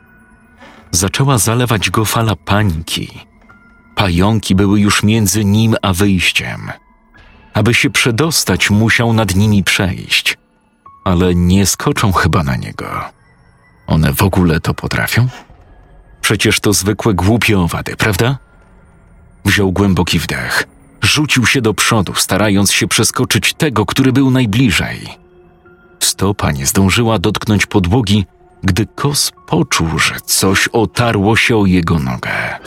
Zaczęła zalewać go fala paniki. Pająki były już między nim a wyjściem. Aby się przedostać, musiał nad nimi przejść, ale nie skoczą chyba na niego. One w ogóle to potrafią? Przecież to zwykłe głupie owady, prawda? Wziął głęboki wdech, rzucił się do przodu, starając się przeskoczyć tego, który był najbliżej. Stopa nie zdążyła dotknąć podłogi, gdy kos poczuł, że coś otarło się o jego nogę.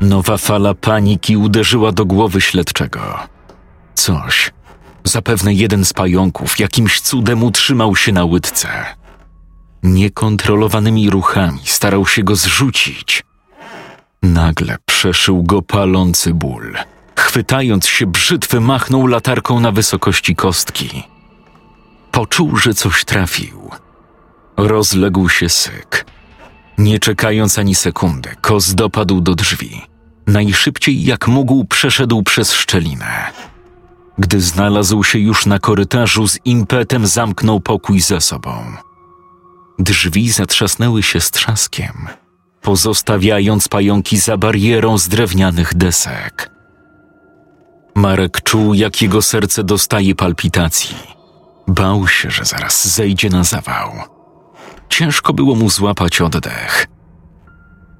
Nowa fala paniki uderzyła do głowy śledczego. Coś, zapewne jeden z pająków, jakimś cudem utrzymał się na łydce. Niekontrolowanymi ruchami starał się go zrzucić. Nagle przeszył go palący ból. Chwytając się brzytwy, machnął latarką na wysokości kostki. Poczuł, że coś trafił. Rozległ się syk. Nie czekając ani sekundy, kos dopadł do drzwi. Najszybciej jak mógł przeszedł przez szczelinę. Gdy znalazł się już na korytarzu, z impetem zamknął pokój za sobą. Drzwi zatrzasnęły się z trzaskiem, pozostawiając pająki za barierą z drewnianych desek. Marek czuł, jak jego serce dostaje palpitacji. Bał się, że zaraz zejdzie na zawał. Ciężko było mu złapać oddech.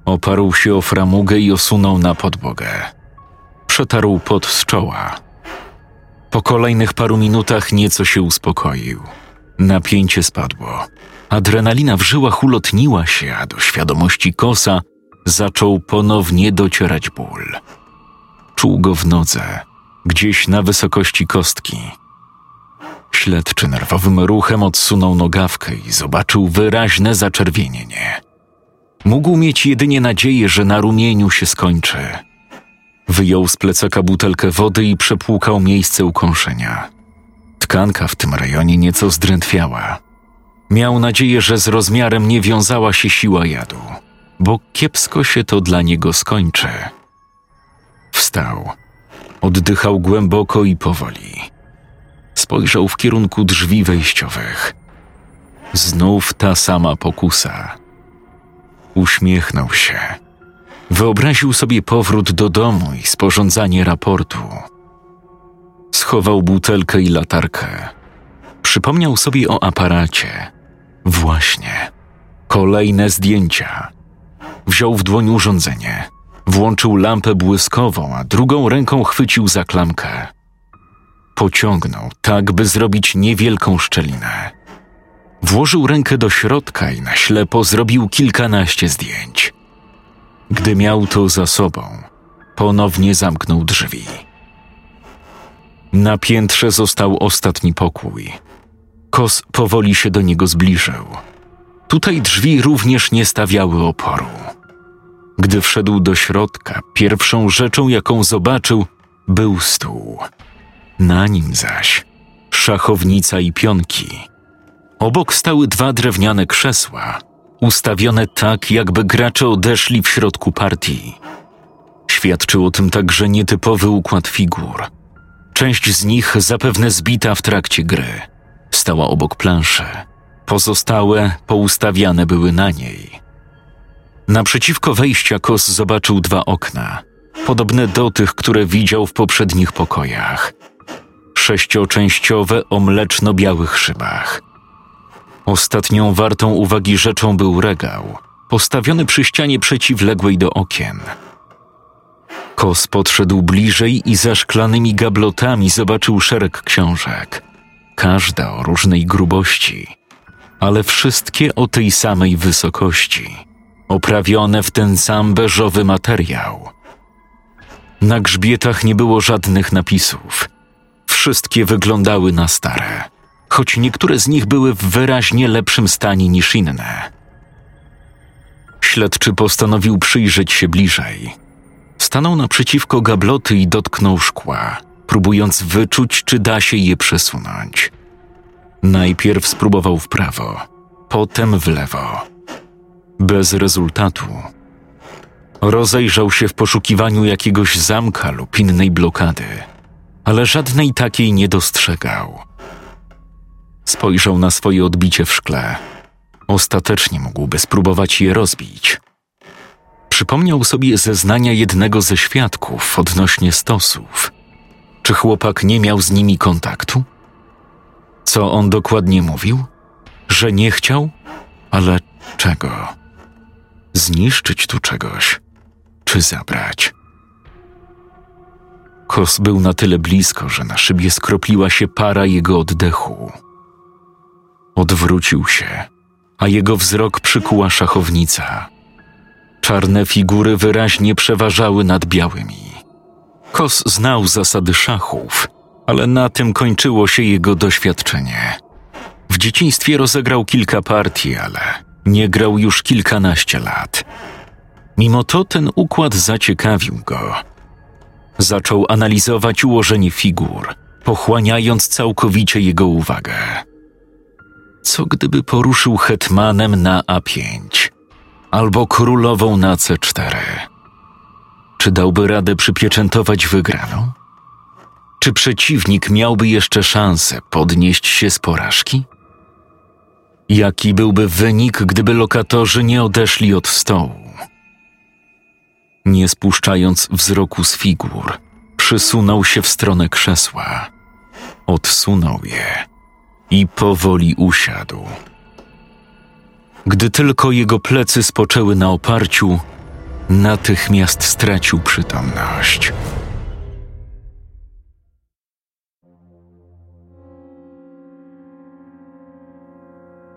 Oparł się o framugę i osunął na podłogę. Przetarł pot z czoła. Po kolejnych paru minutach nieco się uspokoił. Napięcie spadło. Adrenalina w żyłach ulotniła się, a do świadomości kosa zaczął ponownie docierać ból. Czuł go w nodze, gdzieś na wysokości kostki. Śledczy nerwowym ruchem odsunął nogawkę i zobaczył wyraźne zaczerwienienie. Mógł mieć jedynie nadzieję, że na rumieniu się skończy. Wyjął z plecaka butelkę wody i przepłukał miejsce ukąszenia. Tkanka w tym rejonie nieco zdrętwiała. Miał nadzieję, że z rozmiarem nie wiązała się siła jadu, bo kiepsko się to dla niego skończy. Wstał. Oddychał głęboko i powoli. Spojrzał w kierunku drzwi wejściowych. Znów ta sama pokusa. Uśmiechnął się. Wyobraził sobie powrót do domu i sporządzanie raportu. Schował butelkę i latarkę. Przypomniał sobie o aparacie. Właśnie. Kolejne zdjęcia. Wziął w dłoń urządzenie. Włączył lampę błyskową, a drugą ręką chwycił za klamkę. Pociągnął tak, by zrobić niewielką szczelinę. Włożył rękę do środka i na ślepo zrobił kilkanaście zdjęć. Gdy miał to za sobą, ponownie zamknął drzwi. Na piętrze został ostatni pokój. Kos powoli się do niego zbliżył. Tutaj drzwi również nie stawiały oporu. Gdy wszedł do środka, pierwszą rzeczą, jaką zobaczył, był stół. Na nim zaś szachownica i pionki. Obok stały dwa drewniane krzesła, ustawione tak, jakby gracze odeszli w środku partii. Świadczył o tym także nietypowy układ figur. Część z nich zapewne zbita w trakcie gry. Stała obok planszy. Pozostałe poustawiane były na niej. Naprzeciwko wejścia Kos zobaczył dwa okna, podobne do tych, które widział w poprzednich pokojach. Sześcioczęściowe o mleczno-białych szybach. Ostatnią wartą uwagi rzeczą był regał, postawiony przy ścianie przeciwległej do okien. Kos podszedł bliżej i za szklanymi gablotami zobaczył szereg książek, każda o różnej grubości, ale wszystkie o tej samej wysokości, oprawione w ten sam beżowy materiał. Na grzbietach nie było żadnych napisów. Wszystkie wyglądały na stare, choć niektóre z nich były w wyraźnie lepszym stanie niż inne. Śledczy postanowił przyjrzeć się bliżej. Stanął naprzeciwko gabloty i dotknął szkła, próbując wyczuć, czy da się je przesunąć. Najpierw spróbował w prawo, potem w lewo. Bez rezultatu. Rozejrzał się w poszukiwaniu jakiegoś zamka lub innej blokady, ale żadnej takiej nie dostrzegał. Spojrzał na swoje odbicie w szkle. Ostatecznie mógłby spróbować je rozbić. Przypomniał sobie zeznania jednego ze świadków odnośnie stosów. Czy chłopak nie miał z nimi kontaktu? Co on dokładnie mówił? Że nie chciał? Ale czego? Zniszczyć tu czegoś? Czy zabrać? Kos był na tyle blisko, że na szybie skropliła się para jego oddechu. Odwrócił się, a jego wzrok przykuła szachownica. Czarne figury wyraźnie przeważały nad białymi. Kos znał zasady szachów, ale na tym kończyło się jego doświadczenie. W dzieciństwie rozegrał kilka partii, ale nie grał już kilkanaście lat. Mimo to ten układ zaciekawił go. Zaczął analizować ułożenie figur, pochłaniając całkowicie jego uwagę. Co gdyby poruszył hetmanem na A5 albo królową na C4? Czy dałby radę przypieczętować wygraną? Czy przeciwnik miałby jeszcze szansę podnieść się z porażki? Jaki byłby wynik, gdyby lokatorzy nie odeszli od stołu? Nie spuszczając wzroku z figur, przysunął się w stronę krzesła. Odsunął je i powoli usiadł. Gdy tylko jego plecy spoczęły na oparciu, natychmiast stracił przytomność.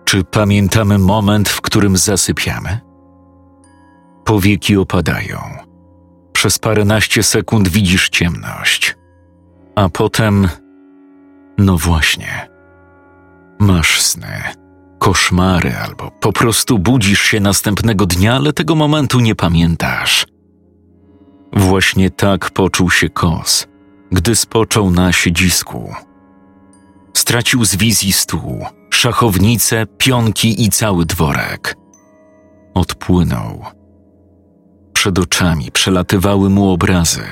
Czy pamiętamy moment, w którym zasypiamy? Powieki opadają. Przez paręnaście sekund widzisz ciemność, a potem, no właśnie, masz sny, koszmary albo po prostu budzisz się następnego dnia, ale tego momentu nie pamiętasz. Właśnie tak poczuł się kos, gdy spoczął na siedzisku. Stracił z wizji stół, szachownice, pionki i cały dworek. Odpłynął. Przed oczami przelatywały mu obrazy,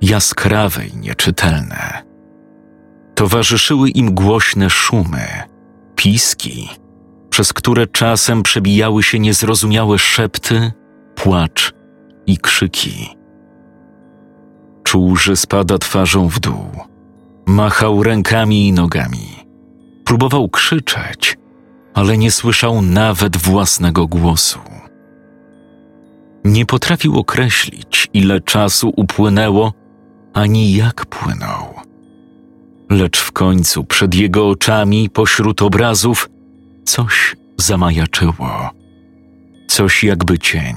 jaskrawe i nieczytelne. Towarzyszyły im głośne szumy, piski, przez które czasem przebijały się niezrozumiałe szepty, płacz i krzyki. Czuł, że spada twarzą w dół. Machał rękami i nogami Próbował krzyczeć, ale nie słyszał nawet własnego głosu. Nie potrafił określić, ile czasu upłynęło, ani jak płynął. Lecz w końcu przed jego oczami, pośród obrazów, coś zamajaczyło. Coś jakby cień.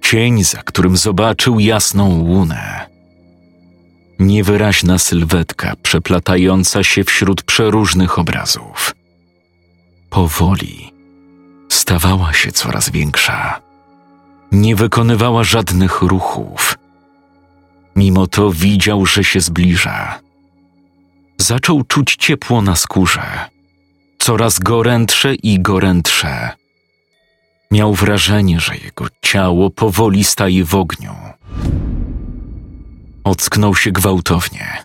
Cień, za którym zobaczył jasną łunę. Niewyraźna sylwetka przeplatająca się wśród przeróżnych obrazów. Powoli stawała się coraz większa. Nie wykonywała żadnych ruchów. Mimo to widział, że się zbliża. Zaczął czuć ciepło na skórze, coraz gorętsze i gorętsze. Miał wrażenie, że jego ciało powoli staje w ogniu. Ocknął się gwałtownie.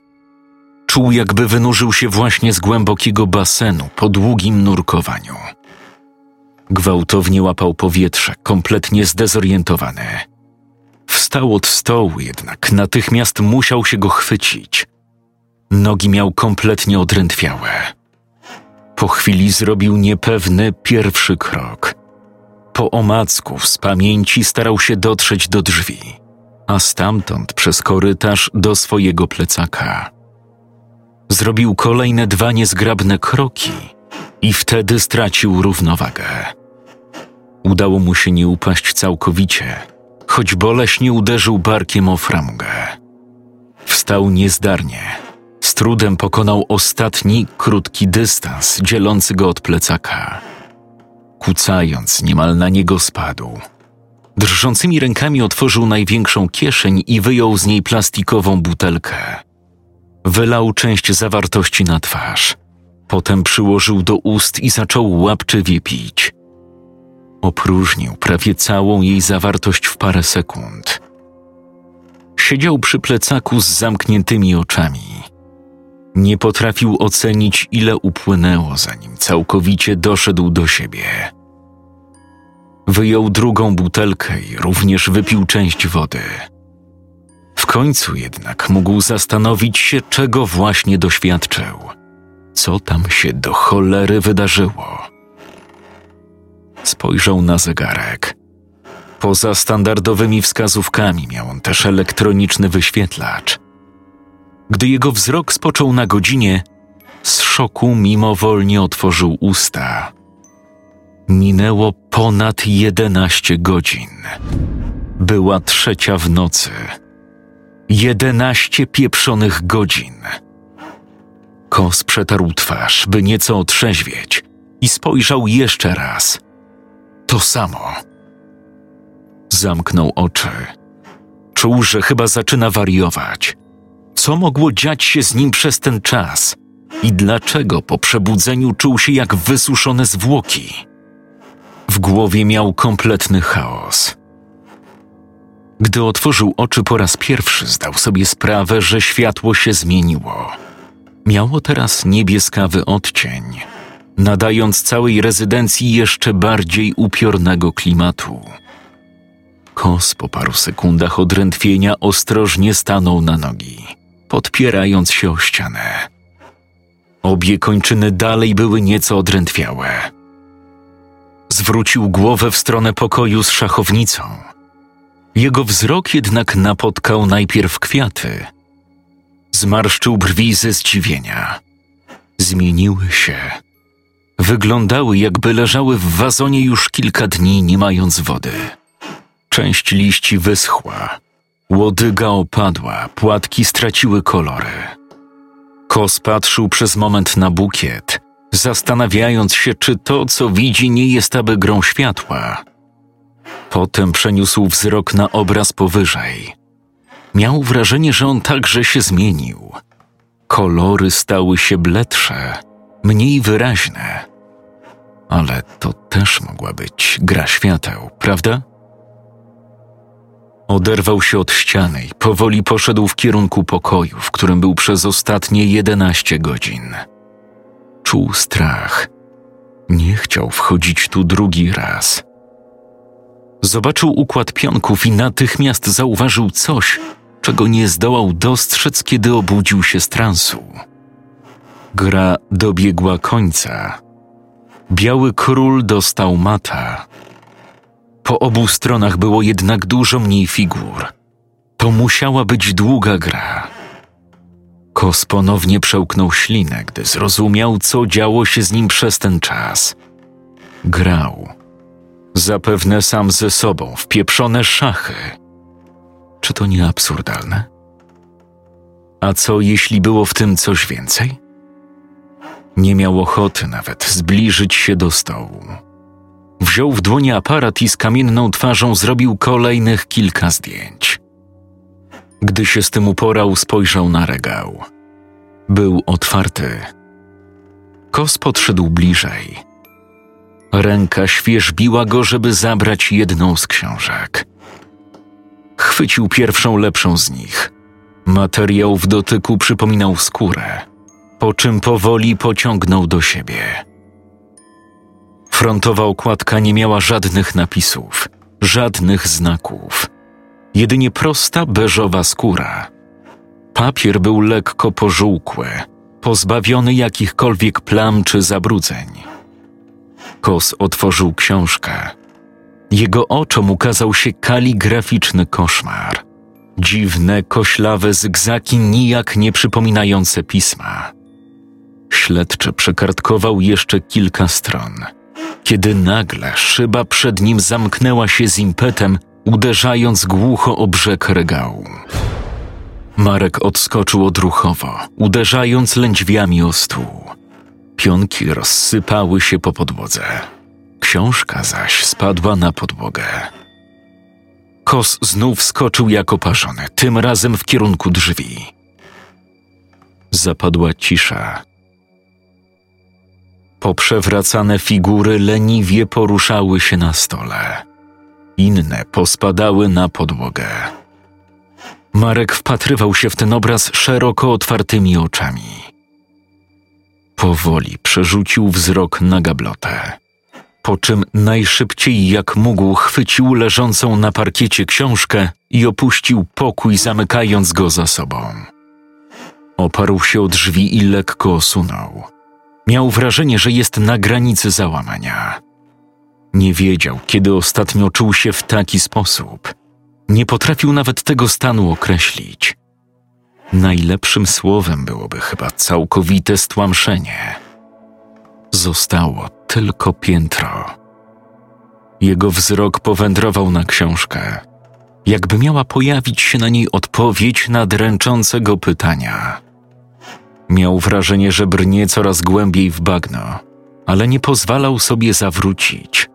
Czuł, jakby wynurzył się właśnie z głębokiego basenu po długim nurkowaniu. Gwałtownie łapał powietrze, kompletnie zdezorientowany. Wstał od stołu, jednak natychmiast musiał się go chwycić. Nogi miał kompletnie odrętwiałe. Po chwili zrobił niepewny pierwszy krok. Po omacku z pamięci starał się dotrzeć do drzwi, a stamtąd przez korytarz do swojego plecaka. Zrobił kolejne dwa niezgrabne kroki i wtedy stracił równowagę. Udało mu się nie upaść całkowicie, choć boleśnie uderzył barkiem o framugę. Wstał niezdarnie. Z trudem pokonał ostatni, krótki dystans dzielący go od plecaka. Kucając, niemal na niego spadł. Drżącymi rękami otworzył największą kieszeń i wyjął z niej plastikową butelkę. Wylał część zawartości na twarz. Potem przyłożył do ust i zaczął łapczywie pić. Opróżnił prawie całą jej zawartość w parę sekund. Siedział przy plecaku z zamkniętymi oczami. Nie potrafił ocenić, ile upłynęło, zanim całkowicie doszedł do siebie. Wyjął drugą butelkę i również wypił część wody. W końcu jednak mógł zastanowić się, czego właśnie doświadczył. Co tam się do cholery wydarzyło? Spojrzał na zegarek. Poza standardowymi wskazówkami miał on też elektroniczny wyświetlacz. Gdy jego wzrok spoczął na godzinie, z szoku mimowolnie otworzył usta. Minęło ponad jedenaście godzin. Była trzecia w nocy. Jedenaście pieprzonych godzin. Kos przetarł twarz, by nieco otrzeźwieć i spojrzał jeszcze raz. To samo. Zamknął oczy. Czuł, że chyba zaczyna wariować. Co mogło dziać się z nim przez ten czas? I dlaczego po przebudzeniu czuł się jak wysuszone zwłoki? W głowie miał kompletny chaos. Gdy otworzył oczy po raz pierwszy, zdał sobie sprawę, że światło się zmieniło. Miało teraz niebieskawy odcień, nadając całej rezydencji jeszcze bardziej upiornego klimatu. Kos po paru sekundach odrętwienia ostrożnie stanął na nogi, podpierając się o ścianę. Obie kończyny dalej były nieco odrętwiałe. Zwrócił głowę w stronę pokoju z szachownicą. Jego wzrok jednak napotkał najpierw kwiaty. Zmarszczył brwi ze zdziwienia. Zmieniły się. Wyglądały, jakby leżały w wazonie już kilka dni, nie mając wody. Część liści wyschła, łodyga opadła, płatki straciły kolory. Kos patrzył przez moment na bukiet, zastanawiając się, czy to, co widzi, nie jest aby grą światła. Potem przeniósł wzrok na obraz powyżej. Miał wrażenie, że on także się zmienił. Kolory stały się bledsze, mniej wyraźne. Ale to też mogła być gra świateł, prawda? Oderwał się od ściany i powoli poszedł w kierunku pokoju, w którym był przez ostatnie jedenaście godzin. Czuł strach. Nie chciał wchodzić tu drugi raz. Zobaczył układ pionków i natychmiast zauważył coś, czego nie zdołał dostrzec, kiedy obudził się z transu. Gra dobiegła końca. Biały król dostał mata. Po obu stronach było jednak dużo mniej figur. To musiała być długa gra. Kos ponownie przełknął ślinę, gdy zrozumiał, co działo się z nim przez ten czas. Grał. Zapewne sam ze sobą w pieprzone szachy. Czy to nie absurdalne? A co jeśli było w tym coś więcej? Nie miał ochoty nawet zbliżyć się do stołu. Wziął w dłonie aparat i z kamienną twarzą zrobił kolejnych kilka zdjęć. Gdy się z tym uporał, spojrzał na regał. Był otwarty. Kos podszedł bliżej. Ręka świeżbiła go, żeby zabrać jedną z książek. Chwycił pierwszą lepszą z nich. Materiał w dotyku przypominał skórę, po czym powoli pociągnął do siebie. Frontowa okładka nie miała żadnych napisów, żadnych znaków. Jedynie prosta beżowa skóra. Papier był lekko pożółkły, pozbawiony jakichkolwiek plam czy zabrudzeń. Kos otworzył książkę. Jego oczom ukazał się kaligraficzny koszmar. Dziwne, koślawe zygzaki nijak nie przypominające pisma. Śledczy przekartkował jeszcze kilka stron – kiedy nagle szyba przed nim zamknęła się z impetem, uderzając głucho o brzeg regału. Marek odskoczył odruchowo, uderzając lędźwiami o stół. Pionki rozsypały się po podłodze. Książka zaś spadła na podłogę. Kos znów skoczył jak oparzony, tym razem w kierunku drzwi. Zapadła cisza Poprzewracane figury leniwie poruszały się na stole. Inne pospadały na podłogę. Marek wpatrywał się w ten obraz szeroko otwartymi oczami. Powoli przerzucił wzrok na gablotę, po czym najszybciej jak mógł chwycił leżącą na parkiecie książkę i opuścił pokój, zamykając go za sobą. Oparł się o drzwi i lekko osunął Miał wrażenie, że jest na granicy załamania. Nie wiedział, kiedy ostatnio czuł się w taki sposób. Nie potrafił nawet tego stanu określić. Najlepszym słowem byłoby chyba całkowite stłamszenie. Zostało tylko piętro. Jego wzrok powędrował na książkę, jakby miała pojawić się na niej odpowiedź na dręczące go pytania. Miał wrażenie, że brnie coraz głębiej w bagno, ale nie pozwalał sobie zawrócić.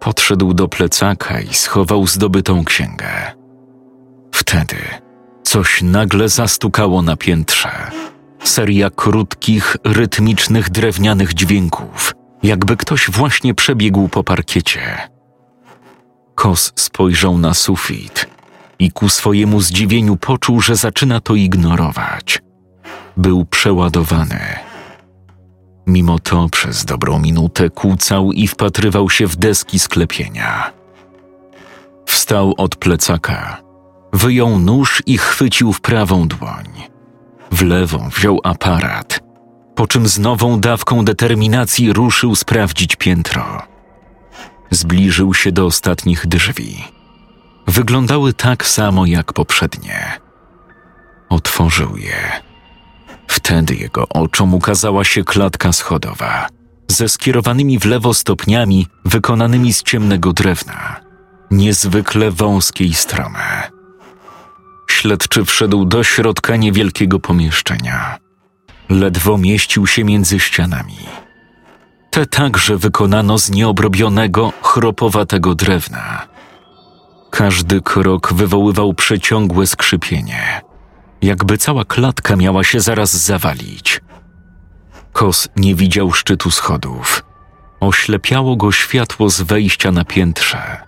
Podszedł do plecaka i schował zdobytą księgę. Wtedy coś nagle zastukało na piętrze. Seria krótkich, rytmicznych, drewnianych dźwięków, jakby ktoś właśnie przebiegł po parkiecie. Kos spojrzał na sufit i ku swojemu zdziwieniu poczuł, że zaczyna to ignorować był przeładowany. Mimo to przez dobrą minutę kłócał i wpatrywał się w deski sklepienia. Wstał od plecaka, wyjął nóż i chwycił w prawą dłoń. W lewą wziął aparat, po czym z nową dawką determinacji ruszył sprawdzić piętro. Zbliżył się do ostatnich drzwi. Wyglądały tak samo jak poprzednie. Otworzył je Wtedy jego oczom ukazała się klatka schodowa ze skierowanymi w lewo stopniami wykonanymi z ciemnego drewna, niezwykle wąskie i strome. Śledczy wszedł do środka niewielkiego pomieszczenia. Ledwo mieścił się między ścianami. Te także wykonano z nieobrobionego, chropowatego drewna. Każdy krok wywoływał przeciągłe skrzypienie – jakby cała klatka miała się zaraz zawalić. Kos nie widział szczytu schodów. Oślepiało go światło z wejścia na piętrze.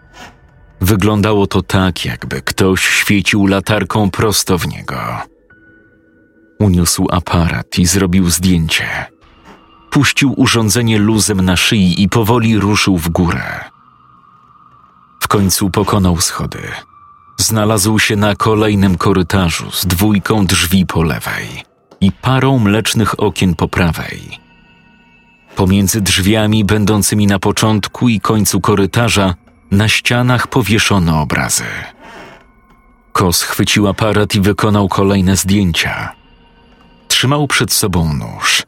Wyglądało to tak, jakby ktoś świecił latarką prosto w niego. Uniósł aparat i zrobił zdjęcie. Puścił urządzenie luzem na szyi i powoli ruszył w górę. W końcu pokonał schody znalazł się na kolejnym korytarzu z dwójką drzwi po lewej i parą mlecznych okien po prawej. Pomiędzy drzwiami będącymi na początku i końcu korytarza na ścianach powieszono obrazy. Kos chwycił aparat i wykonał kolejne zdjęcia. Trzymał przed sobą nóż.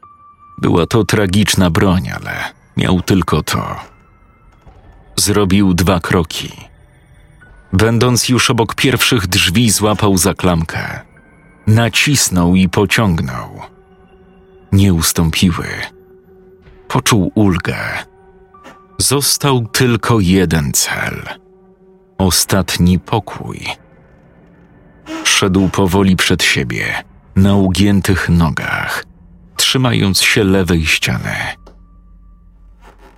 Była to tragiczna broń, ale miał tylko to. Zrobił dwa kroki – Będąc już obok pierwszych drzwi, złapał za klamkę. Nacisnął i pociągnął. Nie ustąpiły. Poczuł ulgę. Został tylko jeden cel ostatni pokój. Szedł powoli przed siebie, na ugiętych nogach, trzymając się lewej ściany.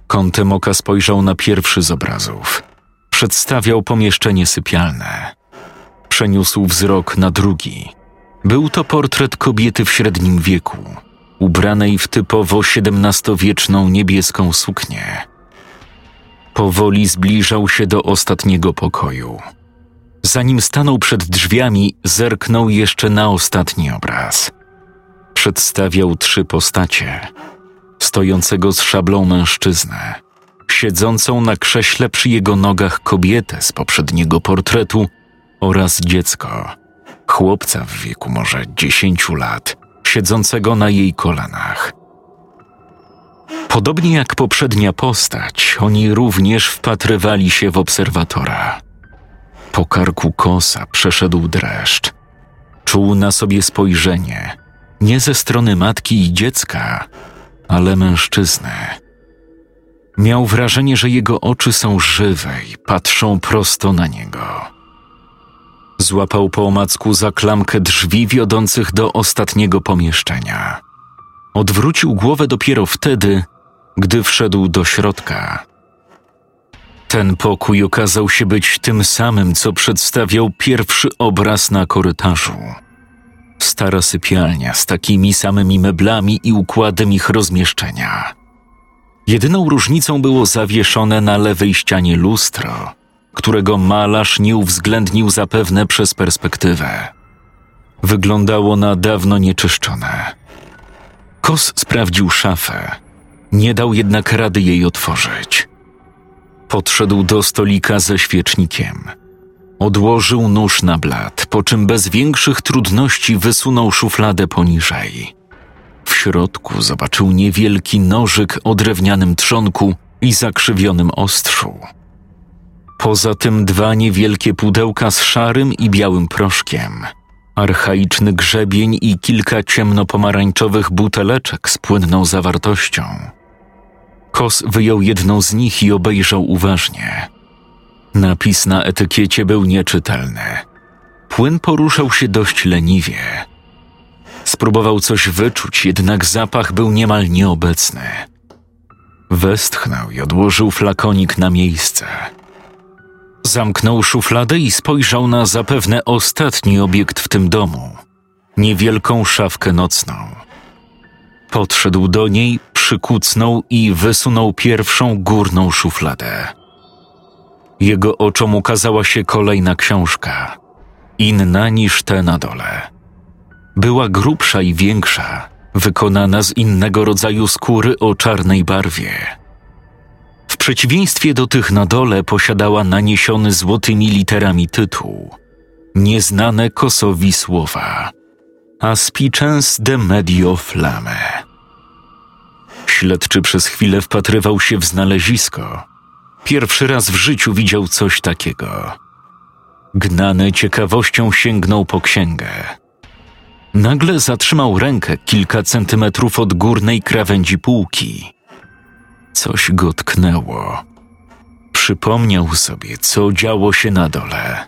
Kątem oka spojrzał na pierwszy z obrazów. Przedstawiał pomieszczenie sypialne. Przeniósł wzrok na drugi. Był to portret kobiety w średnim wieku, ubranej w typowo XVII-wieczną niebieską suknię. Powoli zbliżał się do ostatniego pokoju. Zanim stanął przed drzwiami, zerknął jeszcze na ostatni obraz. Przedstawiał trzy postacie: stojącego z szablą mężczyznę, siedzącą na krześle przy jego nogach kobietę z poprzedniego portretu oraz dziecko, chłopca w wieku może dziesięciu lat, siedzącego na jej kolanach. Podobnie jak poprzednia postać, oni również wpatrywali się w obserwatora. Po karku kosa przeszedł dreszcz. Czuł na sobie spojrzenie, nie ze strony matki i dziecka, ale mężczyzny. Miał wrażenie, że jego oczy są żywe i patrzą prosto na niego. Złapał po omacku za klamkę drzwi wiodących do ostatniego pomieszczenia. Odwrócił głowę dopiero wtedy, gdy wszedł do środka. Ten pokój okazał się być tym samym, co przedstawiał pierwszy obraz na korytarzu. Stara sypialnia z takimi samymi meblami i układem ich rozmieszczenia. Jedyną różnicą było zawieszone na lewej ścianie lustro, którego malarz nie uwzględnił zapewne przez perspektywę. Wyglądało na dawno nieczyszczone. Kos sprawdził szafę, nie dał jednak rady jej otworzyć. Podszedł do stolika ze świecznikiem. Odłożył nóż na blat, po czym bez większych trudności wysunął szufladę poniżej. W środku zobaczył niewielki nożyk o drewnianym trzonku i zakrzywionym ostrzu. Poza tym dwa niewielkie pudełka z szarym i białym proszkiem, archaiczny grzebień i kilka ciemnopomarańczowych buteleczek z płynną zawartością. Kos wyjął jedną z nich i obejrzał uważnie. Napis na etykiecie był nieczytelny. Płyn poruszał się dość leniwie. Spróbował coś wyczuć, jednak zapach był niemal nieobecny. Westchnął i odłożył flakonik na miejsce. Zamknął szufladę i spojrzał na zapewne ostatni obiekt w tym domu niewielką szafkę nocną. Podszedł do niej, przykucnął i wysunął pierwszą górną szufladę. Jego oczom ukazała się kolejna książka, inna niż te na dole. Była grubsza i większa, wykonana z innego rodzaju skóry o czarnej barwie. Przeciwieństwie do tych na dole posiadała naniesiony złotymi literami tytuł Nieznane kosowi słowa Aspicens de medio flame. Śledczy przez chwilę wpatrywał się w znalezisko. Pierwszy raz w życiu widział coś takiego. Gnany ciekawością sięgnął po księgę. Nagle zatrzymał rękę kilka centymetrów od górnej krawędzi półki. Coś go tknęło. Przypomniał sobie, co działo się na dole.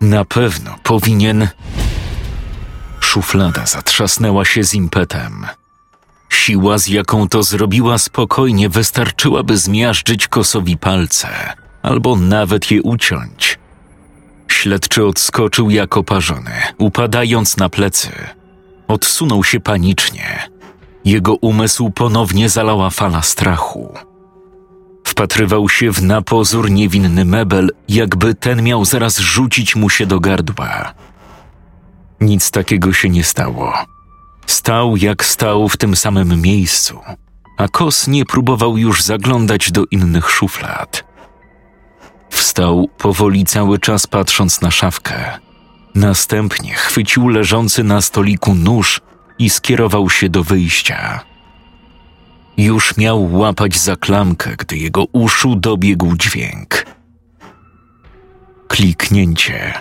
Na pewno powinien. Szuflada zatrzasnęła się z impetem. Siła, z jaką to zrobiła, spokojnie wystarczyłaby zmiażdżyć kosowi palce, albo nawet je uciąć. Śledczy odskoczył jak oparzony, upadając na plecy. Odsunął się panicznie. Jego umysł ponownie zalała fala strachu. Wpatrywał się w napozór niewinny mebel, jakby ten miał zaraz rzucić mu się do gardła. Nic takiego się nie stało. Stał jak stał w tym samym miejscu, a Kos nie próbował już zaglądać do innych szuflad. Wstał powoli cały czas patrząc na szafkę. Następnie chwycił leżący na stoliku nóż i skierował się do wyjścia. Już miał łapać za klamkę, gdy jego uszu dobiegł dźwięk. Kliknięcie.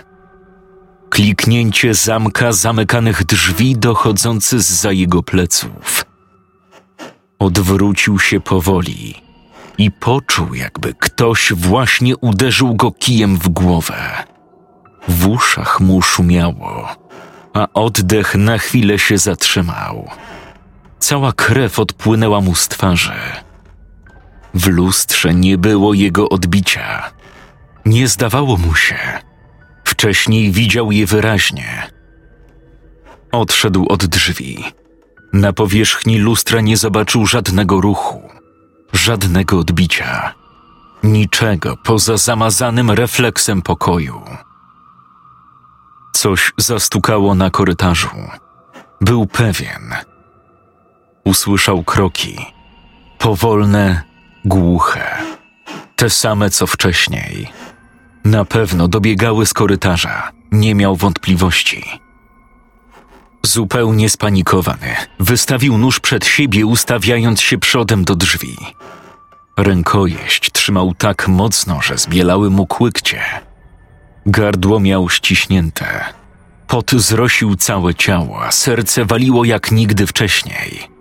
kliknięcie zamka zamykanych drzwi dochodzący z za jego pleców. Odwrócił się powoli i poczuł, jakby ktoś właśnie uderzył go kijem w głowę. W uszach mu szumiało, a oddech na chwilę się zatrzymał. Cała krew odpłynęła mu z twarzy. W lustrze nie było jego odbicia. Nie zdawało mu się. Wcześniej widział je wyraźnie. Odszedł od drzwi. Na powierzchni lustra nie zobaczył żadnego ruchu, żadnego odbicia, niczego poza zamazanym refleksem pokoju. Coś zastukało na korytarzu. Był pewien. Usłyszał kroki. Powolne, głuche. Te same co wcześniej. Na pewno dobiegały z korytarza. Nie miał wątpliwości. Zupełnie spanikowany, wystawił nóż przed siebie, ustawiając się przodem do drzwi. Rękojeść trzymał tak mocno, że zbielały mu kłykcie. Gardło miał ściśnięte. Pot zrosił całe ciało, a serce waliło jak nigdy wcześniej.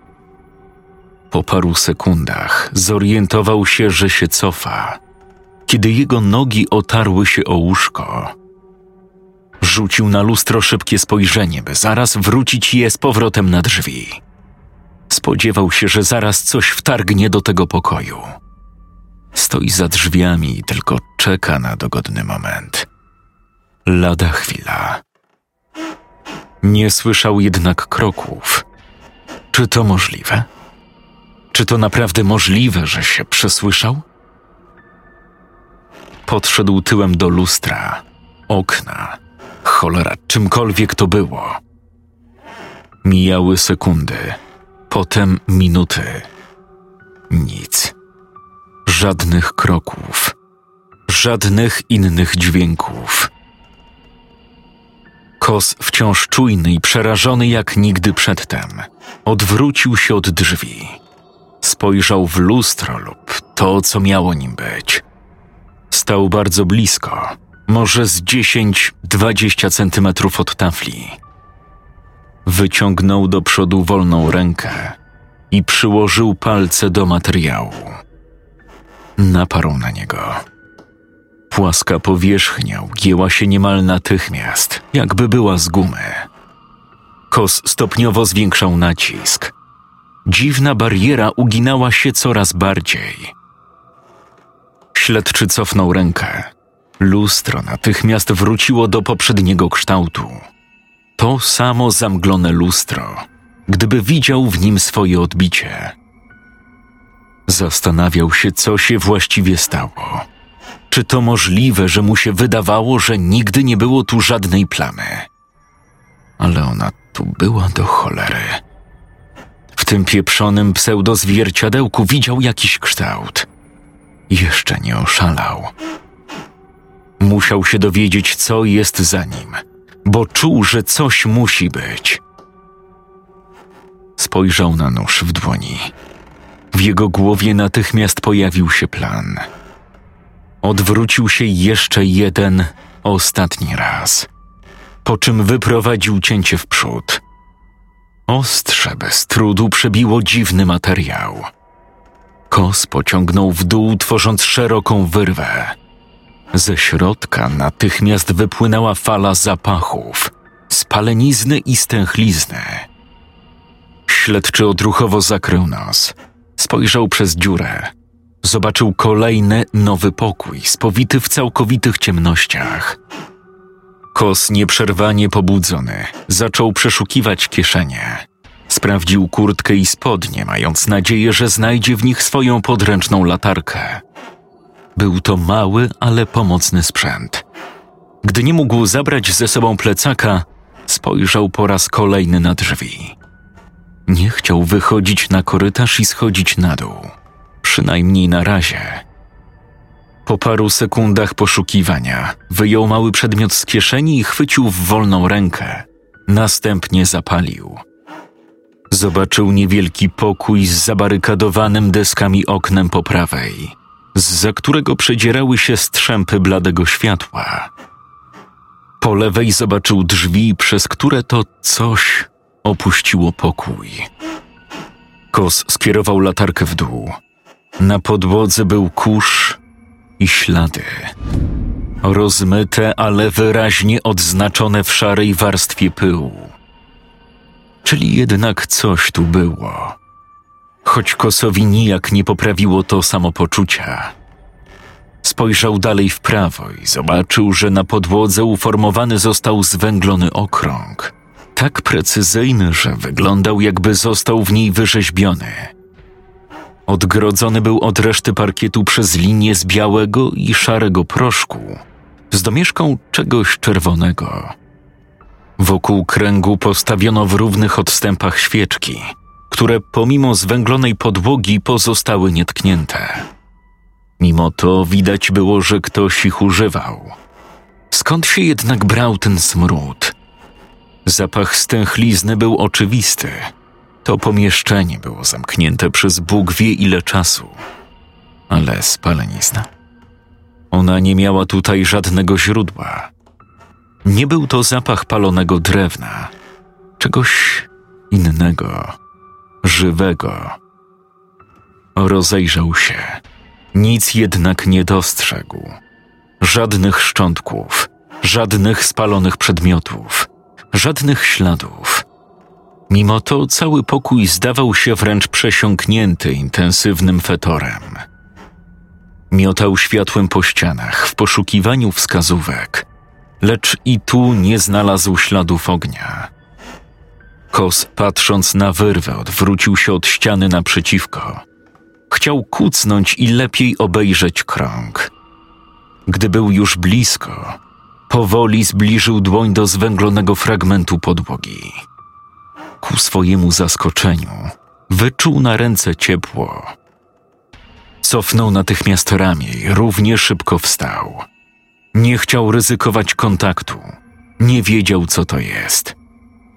Po paru sekundach zorientował się, że się cofa, kiedy jego nogi otarły się o łóżko. Rzucił na lustro szybkie spojrzenie, by zaraz wrócić je z powrotem na drzwi. Spodziewał się, że zaraz coś wtargnie do tego pokoju. Stoi za drzwiami i tylko czeka na dogodny moment. Lada chwila. Nie słyszał jednak kroków. Czy to możliwe? Czy to naprawdę możliwe, że się przesłyszał? Podszedł tyłem do lustra, okna, cholera, czymkolwiek to było. Mijały sekundy, potem minuty. Nic. Żadnych kroków, żadnych innych dźwięków. Kos, wciąż czujny i przerażony jak nigdy przedtem, odwrócił się od drzwi. Spojrzał w lustro lub to, co miało nim być. Stał bardzo blisko, może z 10-20 centymetrów od tafli. Wyciągnął do przodu wolną rękę i przyłożył palce do materiału. Naparł na niego. Płaska powierzchnia ugięła się niemal natychmiast, jakby była z gumy. Kos stopniowo zwiększał nacisk. Dziwna bariera uginała się coraz bardziej. Śledczy cofnął rękę. Lustro natychmiast wróciło do poprzedniego kształtu. To samo zamglone lustro, gdyby widział w nim swoje odbicie. Zastanawiał się, co się właściwie stało. Czy to możliwe, że mu się wydawało, że nigdy nie było tu żadnej plamy? Ale ona tu była do cholery. W tym pieprzonym pseudozwierciadełku widział jakiś kształt. Jeszcze nie oszalał. Musiał się dowiedzieć, co jest za nim, bo czuł, że coś musi być. Spojrzał na nóż w dłoni. W jego głowie natychmiast pojawił się plan. Odwrócił się jeszcze jeden, ostatni raz, po czym wyprowadził cięcie w przód. Ostrze bez trudu przebiło dziwny materiał. Kos pociągnął w dół, tworząc szeroką wyrwę. Ze środka natychmiast wypłynęła fala zapachów, spalenizny i stęchlizny. Śledczy odruchowo zakrył nos. Spojrzał przez dziurę. Zobaczył kolejny nowy pokój, spowity w całkowitych ciemnościach. Kos nieprzerwanie pobudzony zaczął przeszukiwać kieszenie. Sprawdził kurtkę i spodnie, mając nadzieję, że znajdzie w nich swoją podręczną latarkę. Był to mały, ale pomocny sprzęt. Gdy nie mógł zabrać ze sobą plecaka, spojrzał po raz kolejny na drzwi. Nie chciał wychodzić na korytarz i schodzić na dół. Przynajmniej na razie. Po paru sekundach poszukiwania wyjął mały przedmiot z kieszeni i chwycił w wolną rękę. Następnie zapalił. Zobaczył niewielki pokój z zabarykadowanym deskami oknem po prawej, za którego przedzierały się strzępy bladego światła. Po lewej zobaczył drzwi, przez które to coś opuściło pokój. Kos skierował latarkę w dół. Na podłodze był kurz i ślady. Rozmyte, ale wyraźnie odznaczone w szarej warstwie pyłu. Czyli jednak coś tu było. Choć Kosowi nijak nie poprawiło to samopoczucia. Spojrzał dalej w prawo i zobaczył, że na podłodze uformowany został zwęglony okrąg. Tak precyzyjny, że wyglądał jakby został w niej wyrzeźbiony. Odgrodzony był od reszty parkietu przez linię z białego i szarego proszku, z domieszką czegoś czerwonego. Wokół kręgu postawiono w równych odstępach świeczki, które pomimo zwęglonej podłogi pozostały nietknięte. Mimo to widać było, że ktoś ich używał. Skąd się jednak brał ten smród? Zapach stęchlizny był oczywisty. To pomieszczenie było zamknięte przez Bóg wie ile czasu. Ale spalenizna. Ona nie miała tutaj żadnego źródła. Nie był to zapach palonego drewna, czegoś innego, żywego. Rozejrzał się. Nic jednak nie dostrzegł. Żadnych szczątków, żadnych spalonych przedmiotów, żadnych śladów. Mimo to cały pokój zdawał się wręcz przesiąknięty intensywnym fetorem. Miotał światłem po ścianach w poszukiwaniu wskazówek, lecz i tu nie znalazł śladów ognia. Kos, patrząc na wyrwę, odwrócił się od ściany naprzeciwko. Chciał kucnąć i lepiej obejrzeć krąg. Gdy był już blisko, powoli zbliżył dłoń do zwęglonego fragmentu podłogi. Ku swojemu zaskoczeniu wyczuł na ręce ciepło. Cofnął natychmiast ramię i równie szybko wstał. Nie chciał ryzykować kontaktu. Nie wiedział, co to jest.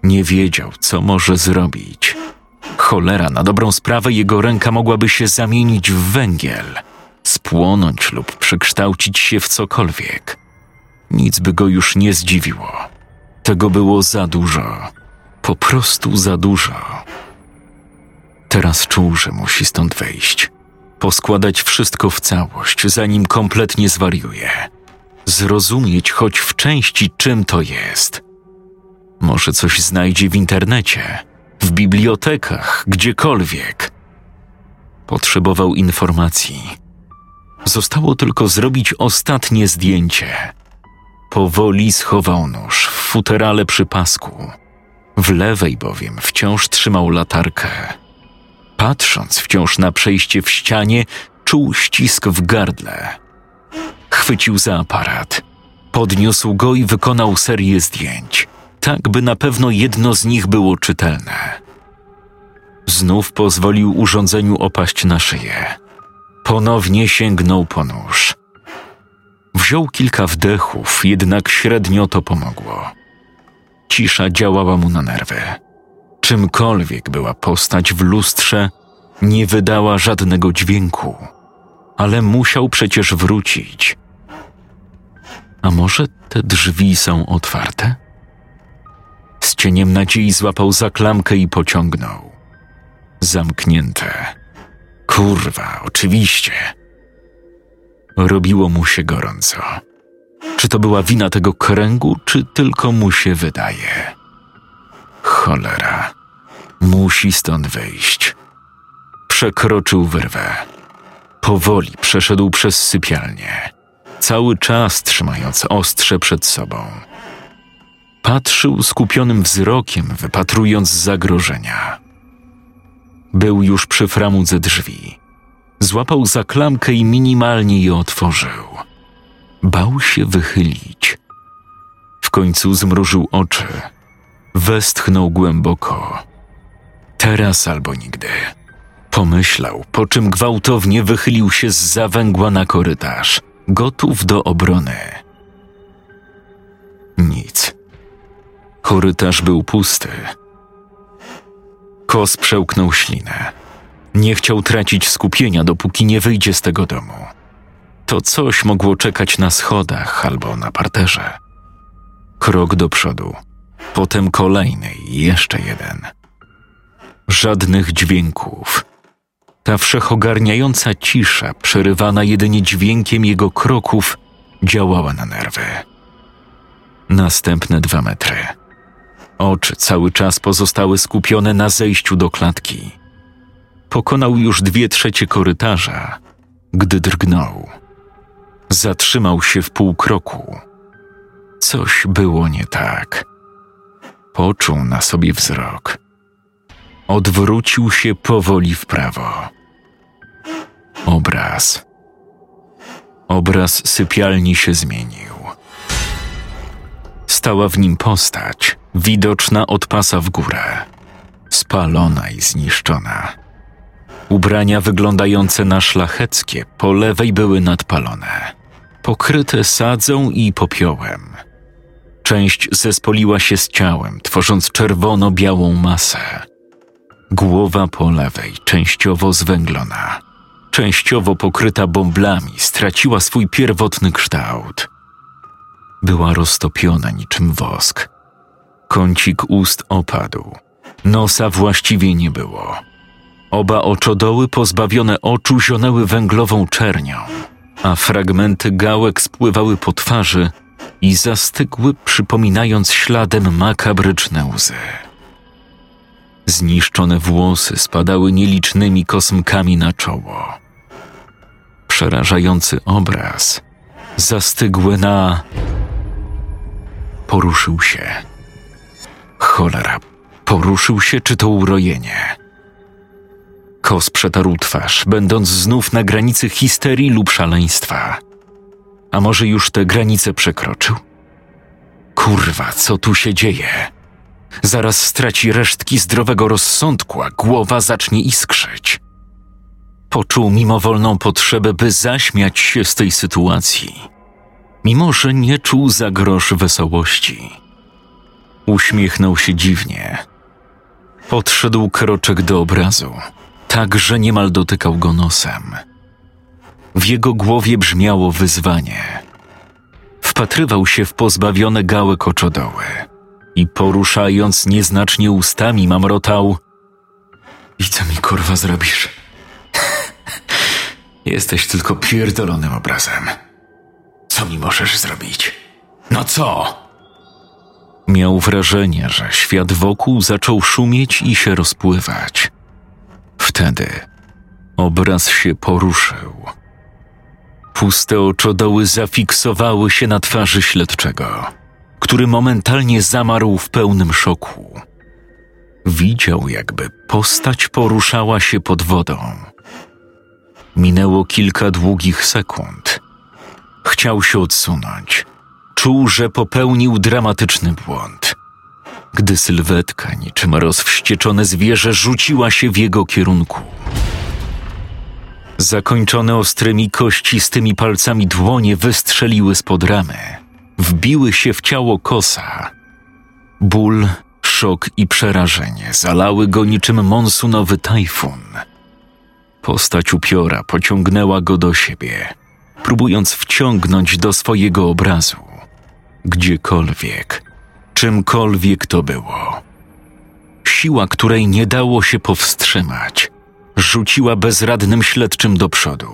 Nie wiedział, co może zrobić. Cholera, na dobrą sprawę jego ręka mogłaby się zamienić w węgiel, spłonąć lub przekształcić się w cokolwiek. Nic by go już nie zdziwiło. Tego było za dużo. Po prostu za dużo. Teraz czuł, że musi stąd wyjść. Poskładać wszystko w całość, zanim kompletnie zwariuje. Zrozumieć choć w części, czym to jest. Może coś znajdzie w internecie, w bibliotekach, gdziekolwiek. Potrzebował informacji. Zostało tylko zrobić ostatnie zdjęcie. Powoli schował nóż w futerale przy pasku. W lewej bowiem wciąż trzymał latarkę. Patrząc wciąż na przejście w ścianie, czuł ścisk w gardle. Chwycił za aparat. Podniósł go i wykonał serię zdjęć, tak by na pewno jedno z nich było czytelne. Znów pozwolił urządzeniu opaść na szyję. Ponownie sięgnął po nóż. Wziął kilka wdechów, jednak średnio to pomogło. Cisza działała mu na nerwy. Czymkolwiek była postać w lustrze, nie wydała żadnego dźwięku, ale musiał przecież wrócić. A może te drzwi są otwarte? Z cieniem nadziei złapał za klamkę i pociągnął. Zamknięte. Kurwa, oczywiście. Robiło mu się gorąco. Czy to była wina tego kręgu, czy tylko mu się wydaje? Cholera. Musi stąd wyjść. Przekroczył wyrwę. Powoli przeszedł przez sypialnię, cały czas trzymając ostrze przed sobą. Patrzył skupionym wzrokiem, wypatrując zagrożenia. Był już przy framudze drzwi. Złapał za klamkę i minimalnie je otworzył. Bał się wychylić. W końcu zmrużył oczy. Westchnął głęboko. Teraz albo nigdy. Pomyślał, po czym gwałtownie wychylił się z zawęgła na korytarz, gotów do obrony. Nic. Korytarz był pusty. Kos przełknął ślinę. Nie chciał tracić skupienia, dopóki nie wyjdzie z tego domu. To coś mogło czekać na schodach albo na parterze. Krok do przodu, potem kolejny i jeszcze jeden. Żadnych dźwięków. Ta wszechogarniająca cisza, przerywana jedynie dźwiękiem jego kroków, działała na nerwy. Następne dwa metry. Oczy cały czas pozostały skupione na zejściu do klatki. Pokonał już dwie trzecie korytarza, gdy drgnął. Zatrzymał się w pół kroku. Coś było nie tak. Poczuł na sobie wzrok. Odwrócił się powoli w prawo. Obraz. Obraz sypialni się zmienił. Stała w nim postać, widoczna od pasa w górę, spalona i zniszczona. Ubrania wyglądające na szlacheckie po lewej były nadpalone, pokryte sadzą i popiołem. Część zespoliła się z ciałem, tworząc czerwono-białą masę. Głowa po lewej, częściowo zwęglona, częściowo pokryta bąblami, straciła swój pierwotny kształt. Była roztopiona niczym wosk. Kącik ust opadł, nosa właściwie nie było. Oba oczodoły pozbawione oczu zionęły węglową czernią, a fragmenty gałek spływały po twarzy i zastygły, przypominając śladem makabryczne łzy. Zniszczone włosy spadały nielicznymi kosmkami na czoło. Przerażający obraz zastygły na. Poruszył się. Cholera, poruszył się, czy to urojenie? Kos przetarł twarz, będąc znów na granicy histerii lub szaleństwa. A może już te granice przekroczył? Kurwa, co tu się dzieje? Zaraz straci resztki zdrowego rozsądku, a głowa zacznie iskrzyć. Poczuł mimowolną potrzebę, by zaśmiać się z tej sytuacji, mimo że nie czuł za grosz wesołości. Uśmiechnął się dziwnie. Podszedł kroczek do obrazu, tak że niemal dotykał go nosem. W jego głowie brzmiało wyzwanie. Wpatrywał się w pozbawione gałek oczodoły i poruszając nieznacznie ustami mamrotał I co mi kurwa zrobisz? Jesteś tylko pierdolonym obrazem. Co mi możesz zrobić? No co? Miał wrażenie, że świat wokół zaczął szumieć i się rozpływać. Wtedy obraz się poruszył. Puste oczodoły zafiksowały się na twarzy śledczego, który momentalnie zamarł w pełnym szoku. Widział, jakby postać poruszała się pod wodą. Minęło kilka długich sekund. Chciał się odsunąć. Czuł, że popełnił dramatyczny błąd. Gdy sylwetka, niczym rozwścieczone zwierzę, rzuciła się w jego kierunku. Zakończone ostrymi kościstymi palcami dłonie wystrzeliły spod ramy. Wbiły się w ciało kosa. Ból, szok i przerażenie zalały go niczym monsunowy tajfun. Postać upiora pociągnęła go do siebie, próbując wciągnąć do swojego obrazu. Gdziekolwiek, czymkolwiek to było. Siła, której nie dało się powstrzymać, rzuciła bezradnym śledczym do przodu.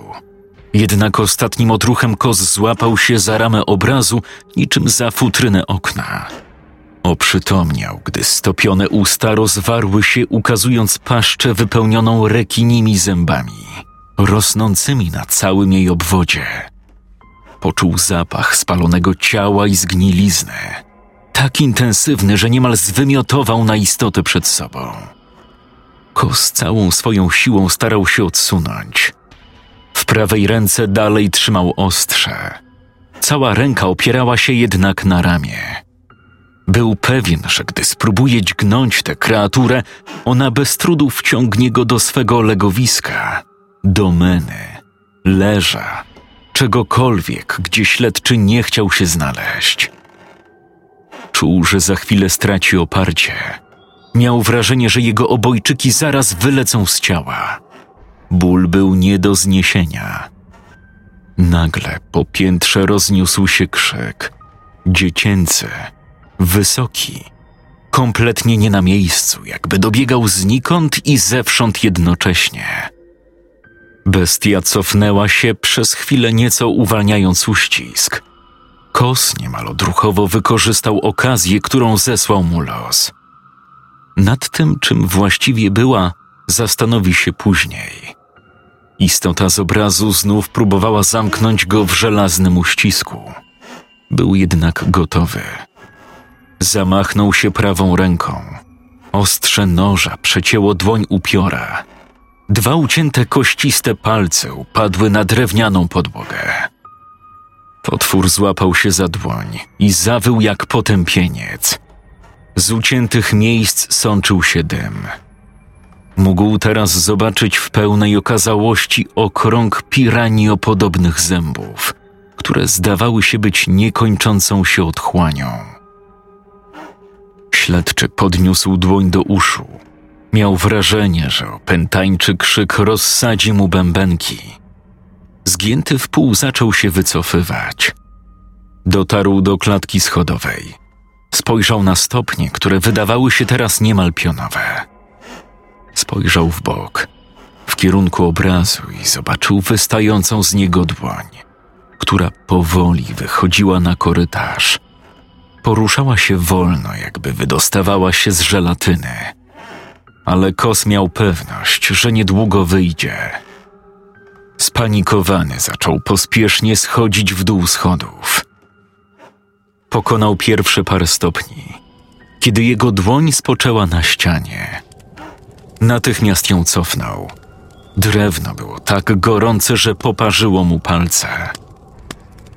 Jednak ostatnim odruchem kos złapał się za ramę obrazu, niczym za futrynę okna. Oprzytomniał, gdy stopione usta rozwarły się, ukazując paszczę wypełnioną rekinimi zębami, rosnącymi na całym jej obwodzie. Poczuł zapach spalonego ciała i zgnilizny, tak intensywny, że niemal zwymiotował na istotę przed sobą. Kos całą swoją siłą starał się odsunąć. W prawej ręce dalej trzymał ostrze. Cała ręka opierała się jednak na ramię. Był pewien, że gdy spróbuje dźgnąć tę kreaturę, ona bez trudu wciągnie go do swego legowiska, domeny, leża, czegokolwiek, gdzie śledczy nie chciał się znaleźć. Czuł, że za chwilę straci oparcie. Miał wrażenie, że jego obojczyki zaraz wylecą z ciała. Ból był nie do zniesienia. Nagle po piętrze rozniósł się krzyk. Dziecięcy, Wysoki, kompletnie nie na miejscu, jakby dobiegał znikąd i zewsząd jednocześnie. Bestia cofnęła się przez chwilę nieco uwalniając uścisk. Kos niemal odruchowo wykorzystał okazję, którą zesłał mu los. Nad tym, czym właściwie była, zastanowi się później. Istota z obrazu znów próbowała zamknąć go w żelaznym uścisku. Był jednak gotowy. Zamachnął się prawą ręką. Ostrze noża przecięło dłoń upiora. Dwa ucięte kościste palce upadły na drewnianą podłogę. Potwór złapał się za dłoń i zawył jak potępieniec. Z uciętych miejsc sączył się dym. Mógł teraz zobaczyć w pełnej okazałości okrąg piraniopodobnych zębów, które zdawały się być niekończącą się otchłanią. Śledczy podniósł dłoń do uszu. Miał wrażenie, że opętańczy krzyk rozsadzi mu bębenki. Zgięty w pół zaczął się wycofywać. Dotarł do klatki schodowej. Spojrzał na stopnie, które wydawały się teraz niemal pionowe. Spojrzał w bok, w kierunku obrazu i zobaczył wystającą z niego dłoń, która powoli wychodziła na korytarz. Poruszała się wolno, jakby wydostawała się z żelatyny. Ale kos miał pewność, że niedługo wyjdzie. Spanikowany zaczął pospiesznie schodzić w dół schodów. Pokonał pierwsze parę stopni, kiedy jego dłoń spoczęła na ścianie. Natychmiast ją cofnął. Drewno było tak gorące, że poparzyło mu palce.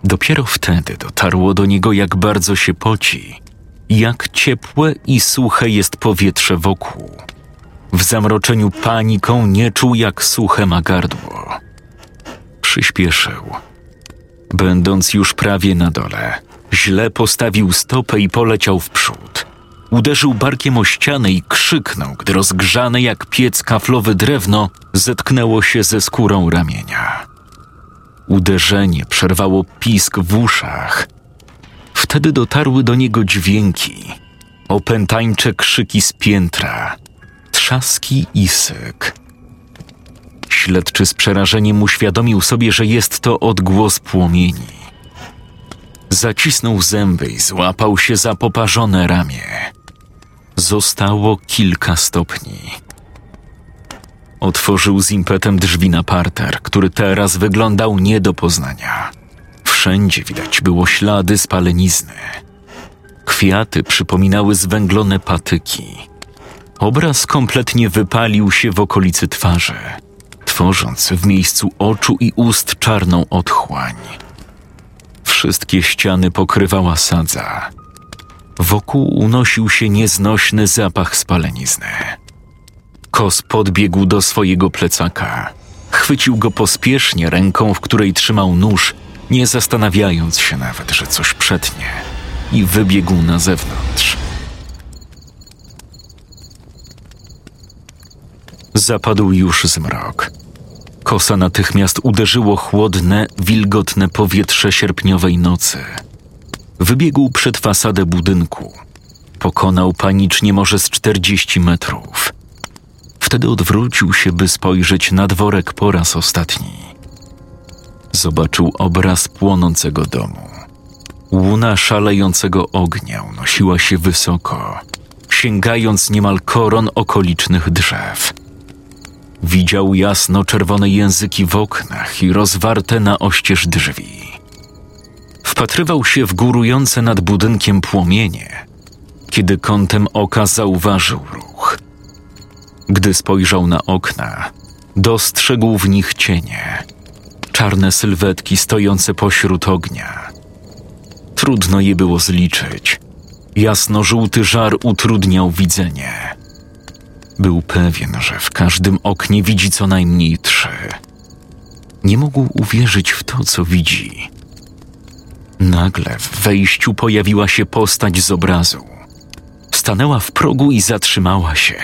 Dopiero wtedy dotarło do niego, jak bardzo się poci, jak ciepłe i suche jest powietrze wokół. W zamroczeniu paniką nie czuł, jak suche ma gardło. Przyspieszył. Będąc już prawie na dole, źle postawił stopę i poleciał w przód. Uderzył barkiem o ścianę i krzyknął, gdy rozgrzane jak piec kaflowe drewno zetknęło się ze skórą ramienia. Uderzenie przerwało pisk w uszach. Wtedy dotarły do niego dźwięki, opętańcze krzyki z piętra, trzaski i syk. Śledczy z przerażeniem uświadomił sobie, że jest to odgłos płomieni. Zacisnął zęby i złapał się za poparzone ramię. Zostało kilka stopni. Otworzył z impetem drzwi na parter, który teraz wyglądał nie do poznania. Wszędzie widać było ślady spalenizny. Kwiaty przypominały zwęglone patyki. Obraz kompletnie wypalił się w okolicy twarzy, tworząc w miejscu oczu i ust czarną otchłań. Wszystkie ściany pokrywała sadza. Wokół unosił się nieznośny zapach spalenizny. Kos podbiegł do swojego plecaka. Chwycił go pospiesznie ręką, w której trzymał nóż, nie zastanawiając się nawet, że coś przetnie, i wybiegł na zewnątrz. Zapadł już zmrok. Kosa natychmiast uderzyło chłodne, wilgotne powietrze sierpniowej nocy. Wybiegł przed fasadę budynku. Pokonał panicznie może z czterdzieści metrów. Wtedy odwrócił się, by spojrzeć na dworek po raz ostatni. Zobaczył obraz płonącego domu. Łuna szalejącego ognia unosiła się wysoko, sięgając niemal koron okolicznych drzew. Widział jasno czerwone języki w oknach i rozwarte na oścież drzwi. Wpatrywał się w górujące nad budynkiem płomienie, kiedy kątem oka zauważył ruch. Gdy spojrzał na okna, dostrzegł w nich cienie, czarne sylwetki stojące pośród ognia. Trudno je było zliczyć. Jasno-żółty żar utrudniał widzenie. Był pewien, że w każdym oknie widzi co najmniej trzy. Nie mógł uwierzyć w to, co widzi. Nagle w wejściu pojawiła się postać z obrazu. Stanęła w progu i zatrzymała się.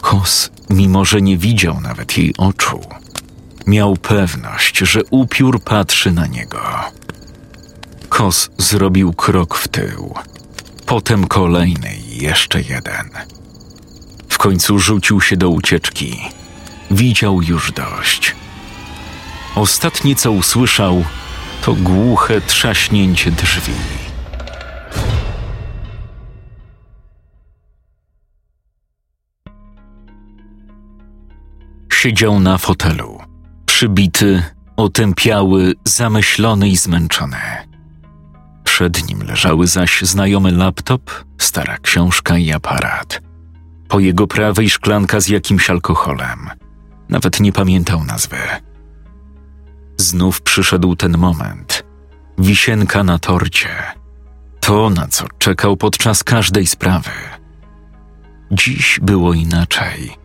Kos, mimo że nie widział nawet jej oczu, miał pewność, że upiór patrzy na niego. Kos zrobił krok w tył, potem kolejny i jeszcze jeden. Końcu rzucił się do ucieczki. Widział już dość. Ostatnie, co usłyszał, to głuche trzaśnięcie drzwi. Siedział na fotelu, przybity, otępiały, zamyślony i zmęczony. Przed nim leżały zaś znajomy laptop, stara książka i aparat. Po jego prawej szklanka z jakimś alkoholem. Nawet nie pamiętał nazwy. Znów przyszedł ten moment. Wisienka na torcie. To, na co czekał podczas każdej sprawy. Dziś było inaczej.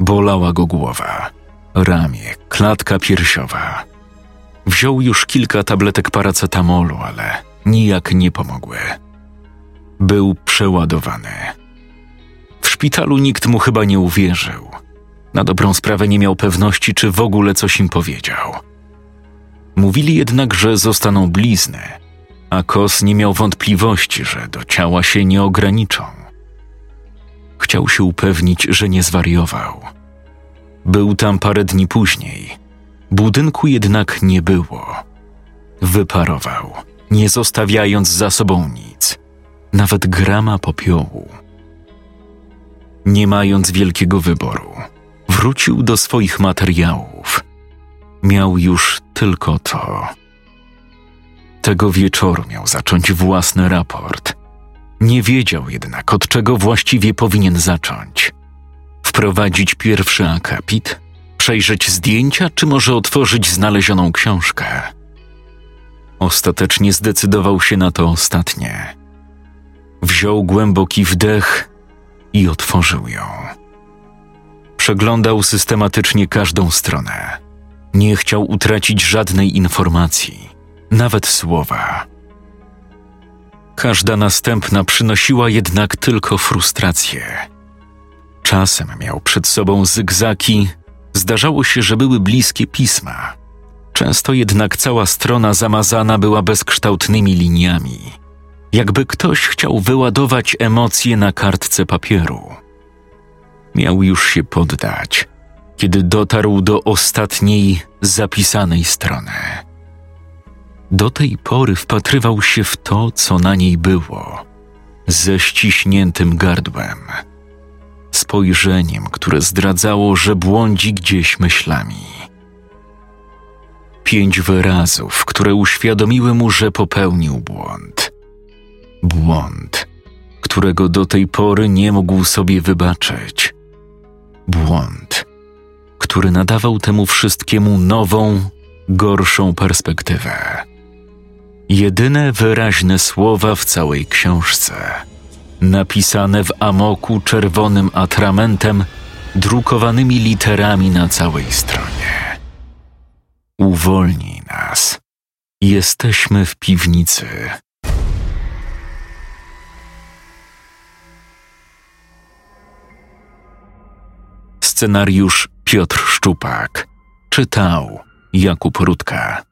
Bolała go głowa, ramię, klatka piersiowa. Wziął już kilka tabletek paracetamolu, ale nijak nie pomogły. Był przeładowany. Szpitalu nikt mu chyba nie uwierzył. Na dobrą sprawę nie miał pewności, czy w ogóle coś im powiedział. Mówili jednak, że zostaną blizny, a Kos nie miał wątpliwości, że do ciała się nie ograniczą. Chciał się upewnić, że nie zwariował. Był tam parę dni później. Budynku jednak nie było. Wyparował, nie zostawiając za sobą nic, nawet grama popiołu. Nie mając wielkiego wyboru, wrócił do swoich materiałów. Miał już tylko to. Tego wieczoru miał zacząć własny raport. Nie wiedział jednak, od czego właściwie powinien zacząć. Wprowadzić pierwszy akapit, przejrzeć zdjęcia, czy może otworzyć znalezioną książkę. Ostatecznie zdecydował się na to ostatnie. Wziął głęboki wdech i otworzył ją. Przeglądał systematycznie każdą stronę. Nie chciał utracić żadnej informacji, nawet słowa. Każda następna przynosiła jednak tylko frustrację. Czasem miał przed sobą zygzaki, zdarzało się, że były bliskie pisma. Często jednak cała strona zamazana była bezkształtnymi liniami, jakby ktoś chciał wyładować emocje na kartce papieru. Miał już się poddać, kiedy dotarł do ostatniej zapisanej strony. Do tej pory wpatrywał się w to, co na niej było, ze ściśniętym gardłem, spojrzeniem, które zdradzało, że błądzi gdzieś myślami. Pięć wyrazów, które uświadomiły mu, że popełnił błąd. Błąd, którego do tej pory nie mógł sobie wybaczyć. Błąd, który nadawał temu wszystkiemu nową, gorszą perspektywę. Jedyne wyraźne słowa w całej książce, napisane w amoku czerwonym atramentem, drukowanymi literami na całej stronie. Uwolnij nas. Jesteśmy w piwnicy. Scenariusz Piotr Szczupak. Czytał Jakub Rutka.